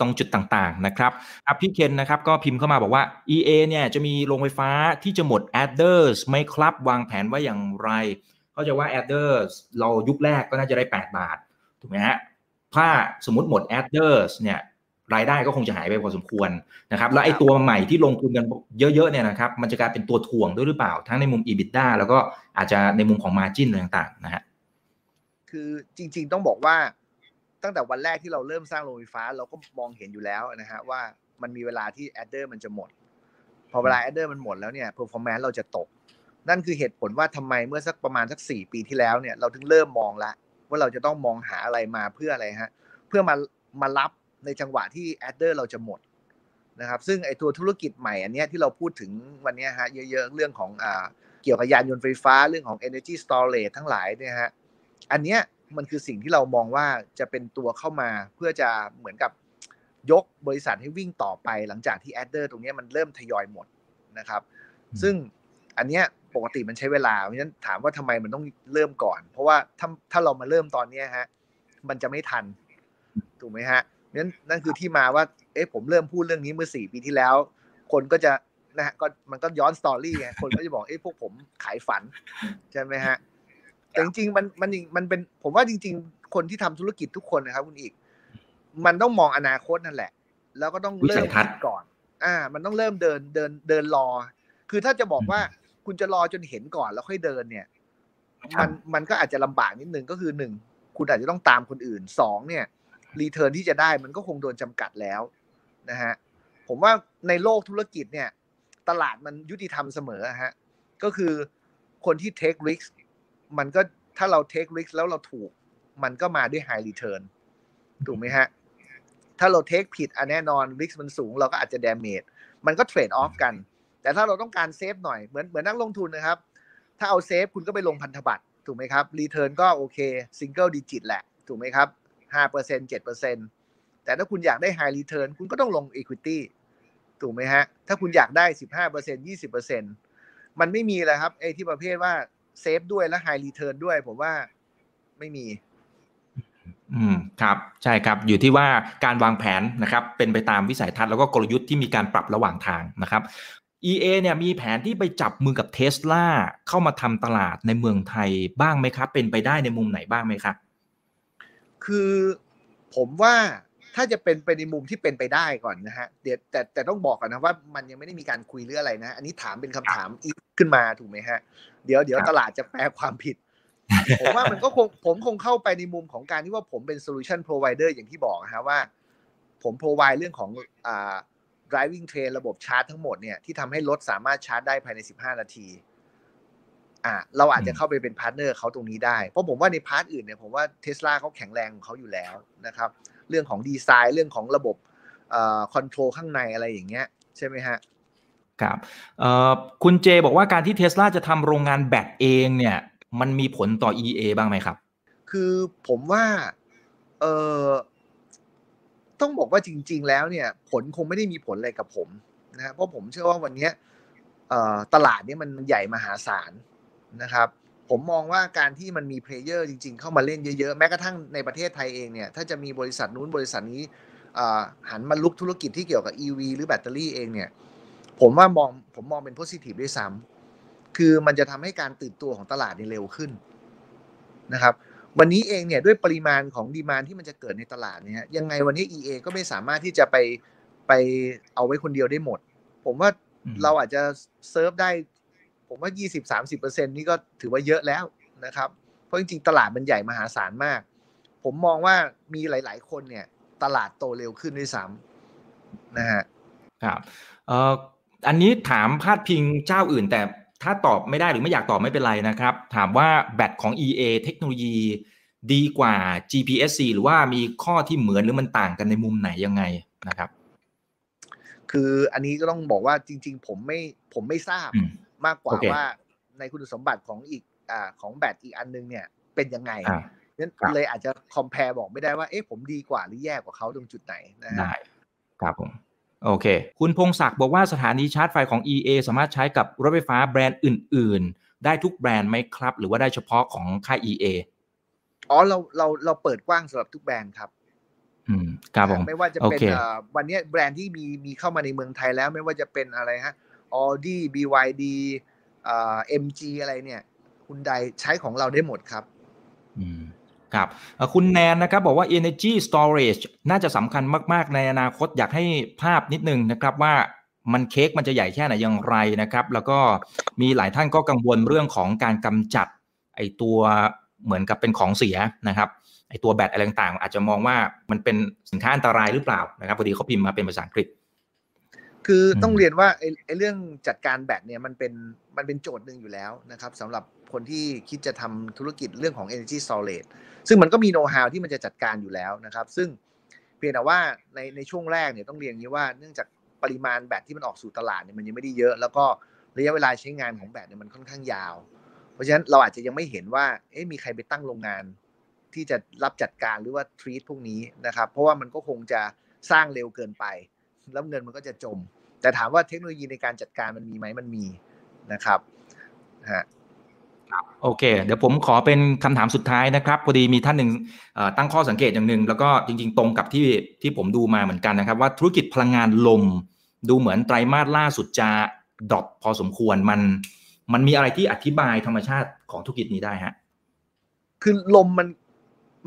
ตรงจุดต่างๆนะครับครับพี่เคนนะครับก็พิมพ์เข้ามาบอกว่า EA เนี่ยจะมีโรงไฟฟ้าที่จะหมด adders ไหมครับ วางแผนว่าอย่างไรเข้าใจว่า adders เรายุคแรกก็น่าจะได้ 8 บาท ถูกไหมฮะถ้าสมมติหมด adders เนี่ยรายได้ก็คงจะหายไปพอสมควรนะครับ แล้วไอ้ตัวใหม่ที่ลงทุนกันเยอะๆเนี่ยนะครับ มันจะกลายเป็นตัวถ่วงด้วยหรือเปล่า ทั้งในมุม EBITDA แล้วก็อาจจะในมุมของ margin อะไรต่างๆนะฮะคือจริง ๆ ต้องบอกว่า ตั้งแต่วันแรกที่เราเริ่มสร้างโรงไฟฟ้า เราก็มองเห็นอยู่แล้วนะฮะว่ามันมีเวลาที่ adder มันจะหมด พอเวลา adder มันหมดแล้วเนี่ย performance เราจะตก นั่นคือเหตุผลว่าทำไมเมื่อสักประมาณสักสี่ปีที่แล้วเนี่ยเราถึงเริ่มมองละว่าเราจะต้องมองหาอะไรมาเพื่ออะไรฮะเพื่อมามารับในจังหวะที่ adder เราจะหมดนะครับซึ่งไอ้ตัวธุรกิจใหม่อันเนี้ยที่เราพูดถึงวันเนี้ยฮะเยอะๆเรื่องของอ่าเกี่ยวกับยานยนต์ไฟฟ้าเรื่องของ energy storage ทั้งหลายเนี่ยฮะอันเนี้ย มันคือสิ่งที่เรามองว่าจะเป็นตัวเข้ามาเพื่อจะเหมือนกับยกบริษัทให้วิ่งต่อไปหลังจากที่ adder ตรงเนี้ยมันเริ่มทยอยหมดนะครับ ซึ่งอันเนี้ยปกติมันใช้เวลาเพราะฉะนั้นถามว่าทำไมมันต้องเริ่มก่อน เพราะว่าถ้าถ้าเรามาเริ่มตอนเนี้ยฮะมันจะไม่ทันถูกไหมฮะนั้นนั่นคือที่มาว่า เอ๊ะผมเริ่มพูดเรื่องนี้เมื่อสี่ปีที่แล้ว คนก็จะนะฮะก็มันก็ย้อนสตอรี่ไงคนก็จะบอกเอ๊ะพวกผมขายฝันใช่ไหมฮะ แต่จริงๆมันมันมันเป็น ผมว่าจริง ๆ คนที่ทำธุรกิจทุกคนนะครับ คุณอีก มันต้องมองอนาคตนั่นแหละ แล้วก็ต้องเริ่วิสัมยทัศน์คิดก่อน อ่า มันต้องเริ่มเดินเดินเดินรอ คือถ้าจะบอกว่าคุณจะรอจนเห็นก่อนแล้วค่อยเดินเนี่ย มันมันก็อาจจะลำบากนิดนึงก็คือหนึ่งคุณอาจจะต้องตามคนอื่นสองเนี่ยreturn ที่จะได้มันก็คงโดนจำกัดแล้วนะฮะผมว่าในโลกธุรกิจเนี่ย ตลาดมันยุติธรรมเสมอฮะก็คือคนที่ take risk มันก็ถ้าเรา take risk แล้วเราถูก มันก็มาด้วย high return ถูกไหมฮะ ถ้าเรา take ผิดอันแน่นอน risk มันสูงเราก็อาจจะ damage มันก็ trade off กัน แต่ถ้าเราต้องการ safe หน่อยเหมือนเหมือนนักลงทุนนะครับ ถ้าเอา safe คุณก็ไปลงพันธบัตรถูกไหมครับ return ก็โอเคsingle digit แหละ ถูกไหมครับห้าเปอร์เซ็นเจ็ดเปอร์เซ็นแต่ถ้าคุณอยากได้ high return คุณก็ต้องลง equity ถูกไหมฮะ ถ้าคุณอยากได้สิบห้าเปอร์เซ็นยี่สิบเปอร์เซ็นมันไม่มีเลยครับไอ้ที่ประเภทว่า safe ด้วยและ high return ด้วย ผมว่าไม่มี อืมครับใช่ครับอยู่ที่ว่าการวางแผนนะครับ เป็นไปตามวิสัยทัศน์แล้วก็กลยุทธ์ที่มีการปรับระหว่างทางนะครับ EA เนี่ยมีแผนที่ไปจับมือกับเท s l a เข้ามาทำตลาดในเมืองไทยบ้างไหมครับ เป็นไปได้ในมุมไหนบ้างไหมครับคือผมว่าถ้าจะเป็นไปในมุมที่เป็นไปได้ก่อนนะฮะเดี๋ยวแต่แต่ต้องบอกก่อนนะว่ามันยังไม่ได้มีการคุยเรื่องอะไรนะ อันนี้ถามเป็นคำถามอีกขึ้นมาถูกไหมฮะ เดี๋ยวเดี๋ยวครับตลาดจะแปลความผิด ผมว่ามันก็คงผมคงเข้าไปในมุมของการที่ว่าผมเป็น solution provider อย่างที่บอกนะฮะว่า ผม provide เรื่องของอ่า drive train ระบบชาร์จทั้งหมดเนี่ยที่ทำให้รถสามารถชาร์จได้ภายใน 15 นาทีอ่าเราอาจจะเข้าไปเป็น partner เขาตรงนี้ได้ เพราะผมว่าใน part อื่นเนี่ยผมว่าเทสลาเขาแข็งแรงของเขาอยู่แล้วนะครับ เรื่องของดีไซน์เรื่องของระบบเอ่อ control ข้างในอะไรอย่างเงี้ย ใช่ไหมฮะ ครับคุณเจบอกว่าการที่ Tesla จะทำโรงงานแบตเองเนี่ยมันมีผลต่อ EA บ้างไหมครับ คือผมว่าเออต้องบอกว่าจริง ๆ แล้วเนี่ยผลคงไม่ได้มีผลอะไรกับผมนะเพราะผมเชื่อว่าวันนี้ตลาดเนี้มันใหญ่มหาศาลนะครับผมมองว่าการที่มันมี player จริง ๆ เข้ามาเล่นเยอะๆ แม้กระทั่งในประเทศไทยเองเนี่ยถ้าจะมีบริษัทนู้นบริษัทนี้หันมารุกธุรกิจที่เกี่ยวกับ EV หรือแบตเตอรี่เองเนี่ย ผมว่ามองผมมองเป็น positive ด้วยซ้ำคือมันจะทำให้การตื่นตัวของตลาดนี่เร็วขึ้นนะครับ วันนี้เองเนี่ยด้วยปริมาณของดีมานที่มันจะเกิดในตลาดเนี่ยยังไงวันนี้ EA ก็ไม่สามารถที่จะไปไปเอาไว้คนเดียวได้หมด ผมว่าเราอาจจะเซิร์ฟได้ ผมว่า 20-30%นี่ก็ถือว่าเยอะแล้วนะครับ เพราะจริงๆ ตลาดมันใหญ่มหาศาลมาก ผมมองว่ามีหลาย ๆ คนเนี่ย ตลาดโตเร็วขึ้นด้วยซ้ำนะฮะครับเอ่ออันนี้ถามพาดพิงเจ้าอื่น แต่ถ้าตอบไม่ได้หรือไม่อยากตอบไม่เป็นไรนะครับ ถามว่าแบตของ EA เทคโนโลยีดีกว่า GPSC หรือว่ามีข้อที่เหมือนหรือมันต่างกันในมุมไหนยังไงนะครับ คืออันนี้ก็ต้องบอกว่าจริง ๆ ผมไม่ผมไม่ทราบมากกว่าว่าในคุณสมบัติของอีกอ่าของแบตอีกอันนึงเนี่ยเป็นยังไงนั้นเลยอาจจะคอมเพลบอกไม่ได้ว่าเอ๊ะผมดีกว่าหรือแย่กว่าเขาตรงจุดไหนนะฮะได้ครับผม โอเค คุณพงศักดิ์บอกว่าสถานีชาร์จไฟของ EA สามารถใช้กับรถไฟฟ้าแบรนด์อื่น ๆ ได้ทุกแบรนด์ไหมครับ หรือว่าได้เฉพาะของค่าย EA อ๋อเราเราเราเปิดกว้างสำหรับทุกแบรนด์ครับอืมครับผมไม่ว่าจะเป็นวันนี้แบรนด์ที่มีมีเข้ามาในเมืองไทยแล้วไม่ว่าจะเป็นอะไรฮะ Audi BYD อ่า MG อะไรเนี่ยคุณใดใช้ของเราได้หมดครับ อืม ครับคุณแนนนะครับบอกว่า energy storage น่าจะสำคัญมาก ๆ ในอนาคตอยากให้ภาพนิดนึงนะครับว่ามันเค้กมันจะใหญ่แค่ไหนอย่างไรนะครับ แล้วก็มีหลายท่านก็กังวลเรื่องของการกำจัดไอตัวเหมือนกับเป็นของเสียนะครับไอตัวแบตอะไรต่างๆ อาจจะมองว่ามันเป็นสินค้าอันตรายหรือเปล่านะครับพอดีเขาพิมพ์มาเป็นภาษาอังกฤษ คือต้องเรียนว่าไอ้เรื่องจัดการแบตเนี่ยมันเป็นมันเป็นโจทย์หนึ่งอยู่แล้วนะครับสำหรับคนที่คิดจะทำธุรกิจเรื่องของ energy storage ซึ่งมันก็มีโน้ตฮาวที่มันจะจัดการอยู่แล้วนะครับ ซึ่งเพียงแต่ว่าในในช่วงแรกเนี่ยต้องเรียนนี้ว่าเนื่องจากปริมาณแบตที่มันออกสู่ตลาดเนี่ยมันยังไม่ได้เยอะ แล้วก็ระยะเวลาใช้งานของแบตเนี่ยมันค่อนข้างยาว เพราะฉะนั้นเราอาจจะยังไม่เห็นว่าเอ๊ะมีใครไปตั้งโรงงาน ที่จะรับจัดการหรือว่าทรีตพวกนี้นะครับ เพราะว่ามันก็คงจะสร้างเร็วเกินไป แล้วเงินมันก็จะจม แต่ถามว่าเทคโนโลยีในการจัดการมันมีไหมมันมีนะครับฮะโอเค เดี๋ยวผมขอเป็นคำถามสุดท้ายนะครับพอดีมีท่านหนึ่งตั้งข้อสังเกตอย่างหนึ่งแล้วก็จริง ๆ ตรงกับที่ที่ผมดูมาเหมือนกันนะครับ ว่าธุรกิจพลังงานลม ดูเหมือนไตรมาสล่าสุดจะ drop พอสมควรมัน มันมีอะไรที่อธิบายธรรมชาติของธุรกิจนี้ได้ฮะคือลมมัน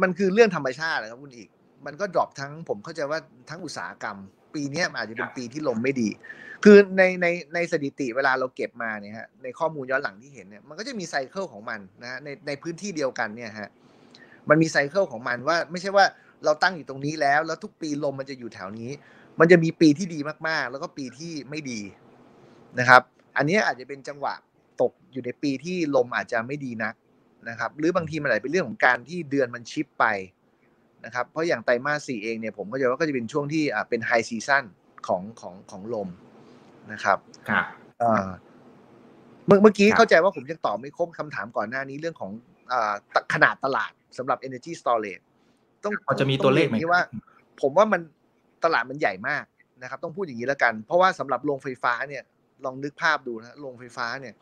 มันคือเรื่องธรรมชาตินะครับคุณอิก มันก็ drop ทั้งผมเข้าใจว่าทั้งอุตสาหกรรม ปีนี้อาจจะเป็นปีที่ลมไม่ดี คือในในในสถิติเวลาเราเก็บมาเนี่ยฮะในข้อมูลย้อนหลังที่เห็นเนี่ยมันก็จะมีไซเคิลของมันนะในในพื้นที่เดียวกันเนี่ยฮะมันมีไซเคิลของมันว่าไม่ใช่ว่าเราตั้งอยู่ตรงนี้แล้ว แล้วทุกปีลมมันจะอยู่แถวนี้ มันจะมีปีที่ดีมากๆ แล้วก็ปีที่ไม่ดีนะครับ อันนี้อาจจะเป็นจังหวะตกอยู่ในปีที่ลมอาจจะไม่ดีนักนะครับ หรือบางทีมันอาจจะเป็นเรื่องของการที่เดือนมันชิปไป นะครับ เพราะอย่างไตรมาสสี่เองเนี่ยผมก็จะว่าก็จะเป็นช่วงที่เป็น high season ของของของลมนะครับครับเมื่อเมื่อกี้เข้าใจว่าผมยังตอบไม่ครบคำถามก่อนหน้านี้เรื่องของอขนาดตลาดสำหรับ energy storage ต้องพอจะมีตัวเลขไหมว่า ผมว่ามันตลาดมันใหญ่มากนะครับ ต้องพูดอย่างนี้แล้วกัน เพราะว่าสำหรับโรงไฟฟ้าเนี่ยลองนึกภาพดูนะโรงไฟฟ้าเนี่ย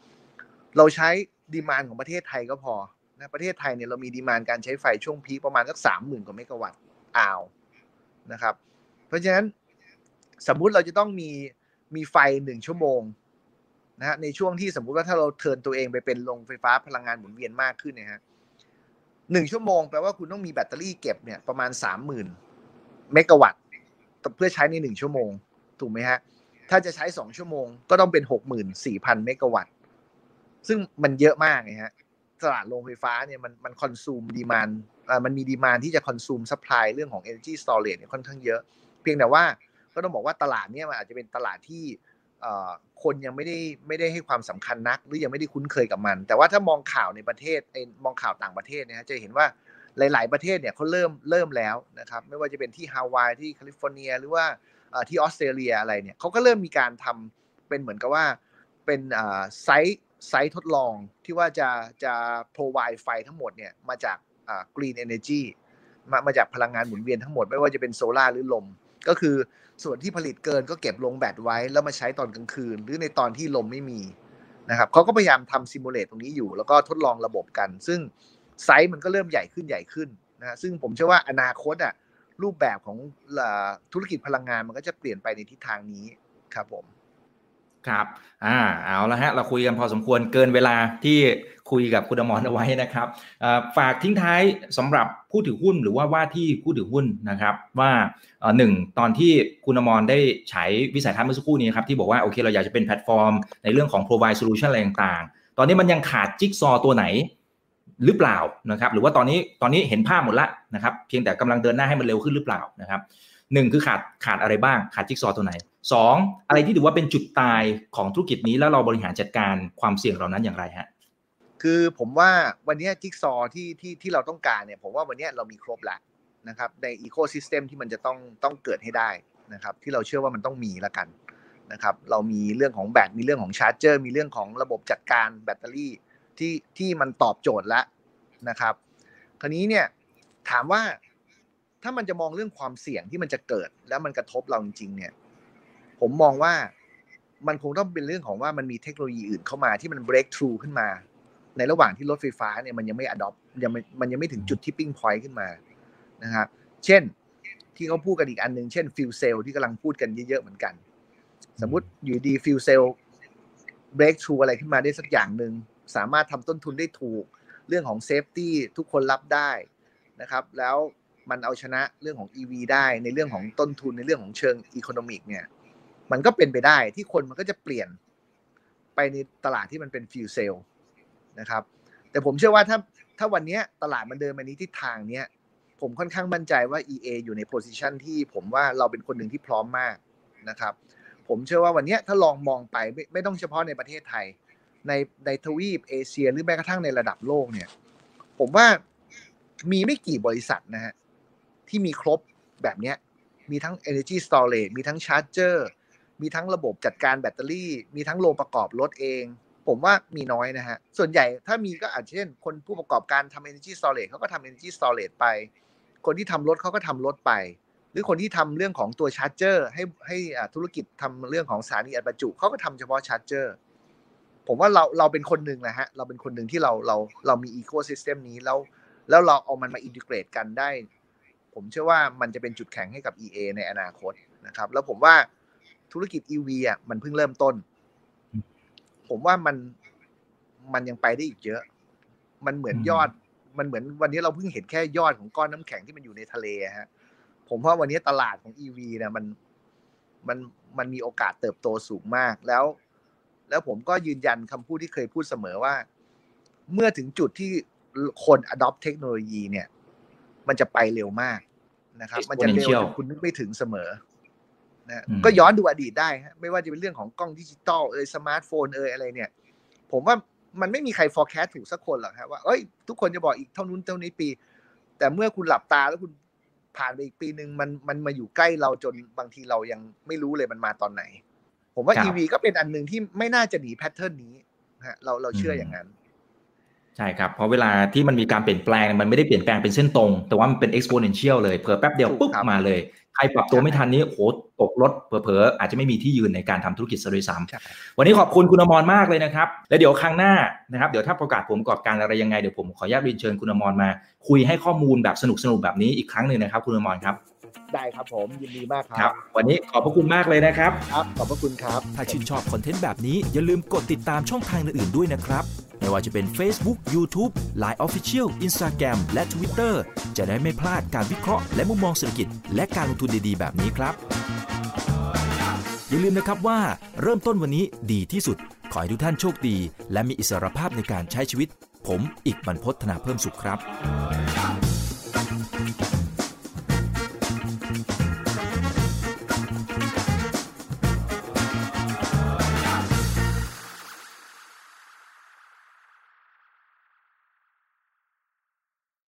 เราใช้ demand ของประเทศไทยก็พอ นะประเทศไทยเนี่ยเรามี demand การใช้ไฟช่วง peak ประมาณสักสามหมื่นกว่าเมกะวัตต์อ้าวนะครับ เพราะฉะนั้นสมมุติเราจะต้องมีมีไฟหนึ่งชั่วโมงนะฮะในช่วงที่สมมุติว่าถ้าเราเทินตัวเองไปเป็นโรงไฟฟ้าพลังงานหมุนเวียนมากขึ้นเนี่ยฮะหนึ่งชั่วโมงแปลว่าคุณต้องมีแบตเตอรี่เก็บเนี่ยประมาณสามหมื่นเมกะวัตต์เพื่อใช้ในหนึ่งชั่วโมง ถูกไหมฮะ ถ้าจะใช้สองชั่วโมงก็ต้องเป็นหกหมื่นสี่พันเมกะวัตต์ซึ่งมันเยอะมากไงฮะ ตลาดโรงไฟฟ้าเนี่ยมันมัน consume demand มันมี demand ที่จะ consume supply เรื่องของ energy storage เนี่ยค่อนข้างเยอะ เพียงแต่ว่าก็ต้องบอกว่าตลาดเนี้ยมันอาจจะเป็นตลาดที่คนยังไม่ได้ไม่ได้ให้ความสำคัญนัก หรือยังไม่ได้คุ้นเคยกับมัน แต่ว่าถ้ามองข่าวในประเทศมองข่าวต่างประเทศเนี่ยจะเห็นว่าหลาย ๆ ประเทศเนี่ยเขาเริ่มเริ่มแล้วนะครับไม่ว่าจะเป็นที่ฮาวายที่แคลิฟอร์เนีย หรือว่าที่ออสเตรเลียอะไรเนี่ยเขาก็เริ่มมีการทำเป็นเหมือนกับว่าเป็น site site ทดลองที่ว่าจะจะ provide ไฟทั้งหมดเนี่ยมาจาก green energy มามาจากพลังงานหมุนเวียนทั้งหมดไม่ว่าจะเป็นโซลาร์หรือลม ก็คือส่วนที่ผลิตเกินก็เก็บลงแบตไว้ แล้วมาใช้ตอนกลางคืน หรือในตอนที่ลมไม่มีนะครับเขาก็พยายามทำ simulate ตรงนี้อยู่ แล้วก็ทดลองระบบกัน ซึ่งไซส์มันก็เริ่มใหญ่ขึ้นใหญ่ขึ้นนะซึ่งผมเชื่อว่าอนาคตอะรูปแบบของธุรกิจพลังงานมันก็จะเปลี่ยนไปในทิศทางนี้ครับผม ครับ อ่า เอาละฮะ เราคุยกันพอสมควรเกินเวลาที่คุยกับคุณอมรเอาไว้นะครับ ฝากทิ้งท้ายสำหรับผู้ถือหุ้นหรือว่าว่าที่ผู้ถือหุ้นนะครับ ว่าหนึ่งตอนที่คุณอมรได้ใช้วิสัยทัศน์เมื่อสักครู่นี้ครับที่บอกว่าโอเคเราอยากจะเป็นแพลตฟอร์ม ในเรื่องของ provide solution อะไรต่างๆ ตอนนี้มันยังขาดจิ๊กซอตัวไหนหรือเปล่านะครับ หรือว่าตอนนี้ตอนนี้เห็นภาพหมดละนะครับ เพียงแต่กำลังเดินหน้าให้มันเร็วขึ้นหรือเปล่านะครับหนึ่งคือขาดขาดอะไรบ้างขาดจิ๊กซอว์ตัวไหน สองอะไรที่ถือว่าเป็นจุดตายของธุรกิจนี้แล้วเราบริหารจัดการความเสี่ยงเหล่านั้นอย่างไรฮะคือผมว่าวันนี้จิ๊กซอว์ที่ที่ที่เราต้องการเนี่ยผมว่าวันนี้เรามีครบแล้วนะครับใน ecosystem ที่มันจะต้องต้องเกิดให้ได้นะครับที่เราเชื่อว่ามันต้องมีละกันนะครับเรามีเรื่องของแบตมีเรื่องของ charger มีเรื่องของระบบจัดการแบตเตอรี่ที่ที่มันตอบโจทย์แล้วนะครับ คราวนี้เนี่ยถามว่าถ้ามันจะมองเรื่องความเสี่ยงที่มันจะเกิด แล้วมันกระทบเราจริงๆเนี่ย ผมมองว่ามันคงต้องเป็นเรื่องของว่ามันมีเทคโนโลยีอื่นเข้ามาที่มัน break through ขึ้นมา ในระหว่างที่รถไฟฟ้าเนี่ยมันยังไม่ adopt ยังมันยังไม่ถึงจุด tipping point ขึ้นมานะครับเช่นที่เขาพูดกันอีกอันหนึ่งเช่น fuel cell ที่กำลังพูดกันเยอะๆเหมือนกัน สมมติอยู่ดี fuel cell break through อะไรขึ้นมาได้สักอย่างหนึ่งสามารถทำต้นทุนได้ถูก เรื่องของ safety ทุกคนรับได้นะครับ แล้วมันเอาชนะเรื่องของ EV ได้ในเรื่องของต้นทุนในเรื่องของเชิง economic เนี่ย มันก็เป็นไปได้ที่คนมันก็จะเปลี่ยนไปในตลาดที่มันเป็น fuel cell นะครับ แต่ผมเชื่อว่าถ้าถ้าวันนี้ตลาดมันเดินมานี้ทิศทางเนี้ยผมค่อนข้างมั่นใจว่า EA อยู่ใน position ที่ผมว่าเราเป็นคนหนึ่งที่พร้อมมากนะครับ ผมเชื่อว่าวันนี้ถ้าลองมองไปไม่ไม่ต้องเฉพาะในประเทศไทย ในในทวีปเอเชีย หรือแม้กระทั่งในระดับโลกเนี่ย ผมว่ามีไม่กี่บริษัทนะฮะที่มีครบแบบเนี้ยมีทั้ง energy storage มีทั้ง charger มีทั้งระบบจัดการแบตเตอรี่ มีทั้งโรงประกอบรถเอง ผมว่ามีน้อยนะฮะ ส่วนใหญ่ถ้ามีก็อาจเช่น คนผู้ประกอบการทำ energy storage เขาก็ทำ energy storage ไป คนที่ทำรถเขาก็ทำรถไป หรือคนที่ทำเรื่องของตัว charger ให้ให้ธุรกิจทำเรื่องของสถานีอัดประจุเขาก็ทำเฉพาะ charger ผมว่าเราเราเป็นคนหนึ่งนะฮะ เราเป็นคนหนึ่งที่เราเราเรามี ecosystem นี้แล้วแล้วเราเอามันมา integrate กันได้ ผมเชื่อว่ามันจะเป็นจุดแข็งให้กับ EA ในอนาคตนะครับ แล้วผมว่า ธุรกิจ EV อะมันเพิ่งเริ่มต้น ผมว่ามันมันยังไปได้อีกเยอะ มันเหมือนยอด มันเหมือนวันนี้เราเพิ่งเห็นแค่ยอดของก้อนน้ำแข็งที่มันอยู่ในทะเลฮะ ผมว่าวันนี้ตลาดของ EV เนี่ยมันมันมันมีโอกาสเติบโตสูงมากแล้ว แล้วผมก็ยืนยันคำพูดที่เคยพูดเสมอว่า เมื่อถึงจุดที่คน adopt เทคโนโลยีเนี่ย มันจะไปเร็วมากนะครับ มันจะเร็วจนคุณนึกไม่ถึงเสมอ นะก็ย้อนดูอดีตได้ฮะไม่ว่าจะเป็นเรื่องของกล้องดิจิตอลเอยสมาร์ทโฟนเอยอะไรเนี่ย ผมว่ามันไม่มีใคร forecast ถูกสักคนหรอกครับว่าเอ้ยทุกคนจะบอกอีกเท่านู้นเท่านี้ปี แต่เมื่อคุณหลับตาแล้วคุณผ่านไปอีกปีหนึ่งมันมันมาอยู่ใกล้เราจนบางทีเรายังไม่รู้เลยมันมาตอนไหน ผมว่า EV ก็เป็นอันหนึ่งที่ไม่น่าจะหนีแพทเทิร์นนี้ฮะเราเราเชื่ออย่างนั้น ใช่ครับ เพราะเวลาที่มันมีการเปลี่ยนแปลงมันไม่ได้เปลี่ยนแปลงเป็นเส้นตรง แต่ว่ามันเป็น exponential เลยเผลอแป๊บเดียวปุ๊บมาเลย ใครปรับตัวไม่ทันนี้โหตกรถเผลอๆอาจจะไม่มีที่ยืนในการทำธุรกิจซะด้วยซ้ำวันนี้ขอบคุณคุณอมรมากเลยนะครับ และเดี๋ยวครั้งหน้านะครับเดี๋ยวถ้าประกาศผมประกอบการอะไรยังไงเดี๋ยวผมขออนุญาตเรียนเชิญคุณอมรมา คุยให้ข้อมูลแบบสนุกๆแบบนี้อีกครั้งหนึ่งนะครับ คุณอมรครับ ได้ครับผมยินดีมากครับ วันนี้ขอบพระคุณมากเลยนะครับครับ ขอบพระคุณครับ ถ้าชื่นชอบคอนเทนต์แบบนี้อย่าลืมกดติดตามช่องทางอื่นๆด้วยนะครับ ไม่ว่าจะเป็น Facebook, YouTube, Line Official, Instagram และ Twitter จะได้ไม่พลาดการวิเคราะห์และมุมมองเศรษฐกิจ และการลงทุนดีๆ แบบนี้ครับ อย่าลืมนะครับว่าเริ่มต้นวันนี้ดีที่สุด ขอให้ทุกท่านโชคดี และมีอิสรภาพในการใช้ชีวิต ผม อีกบรรพฒนาเพิ่มสุขครับ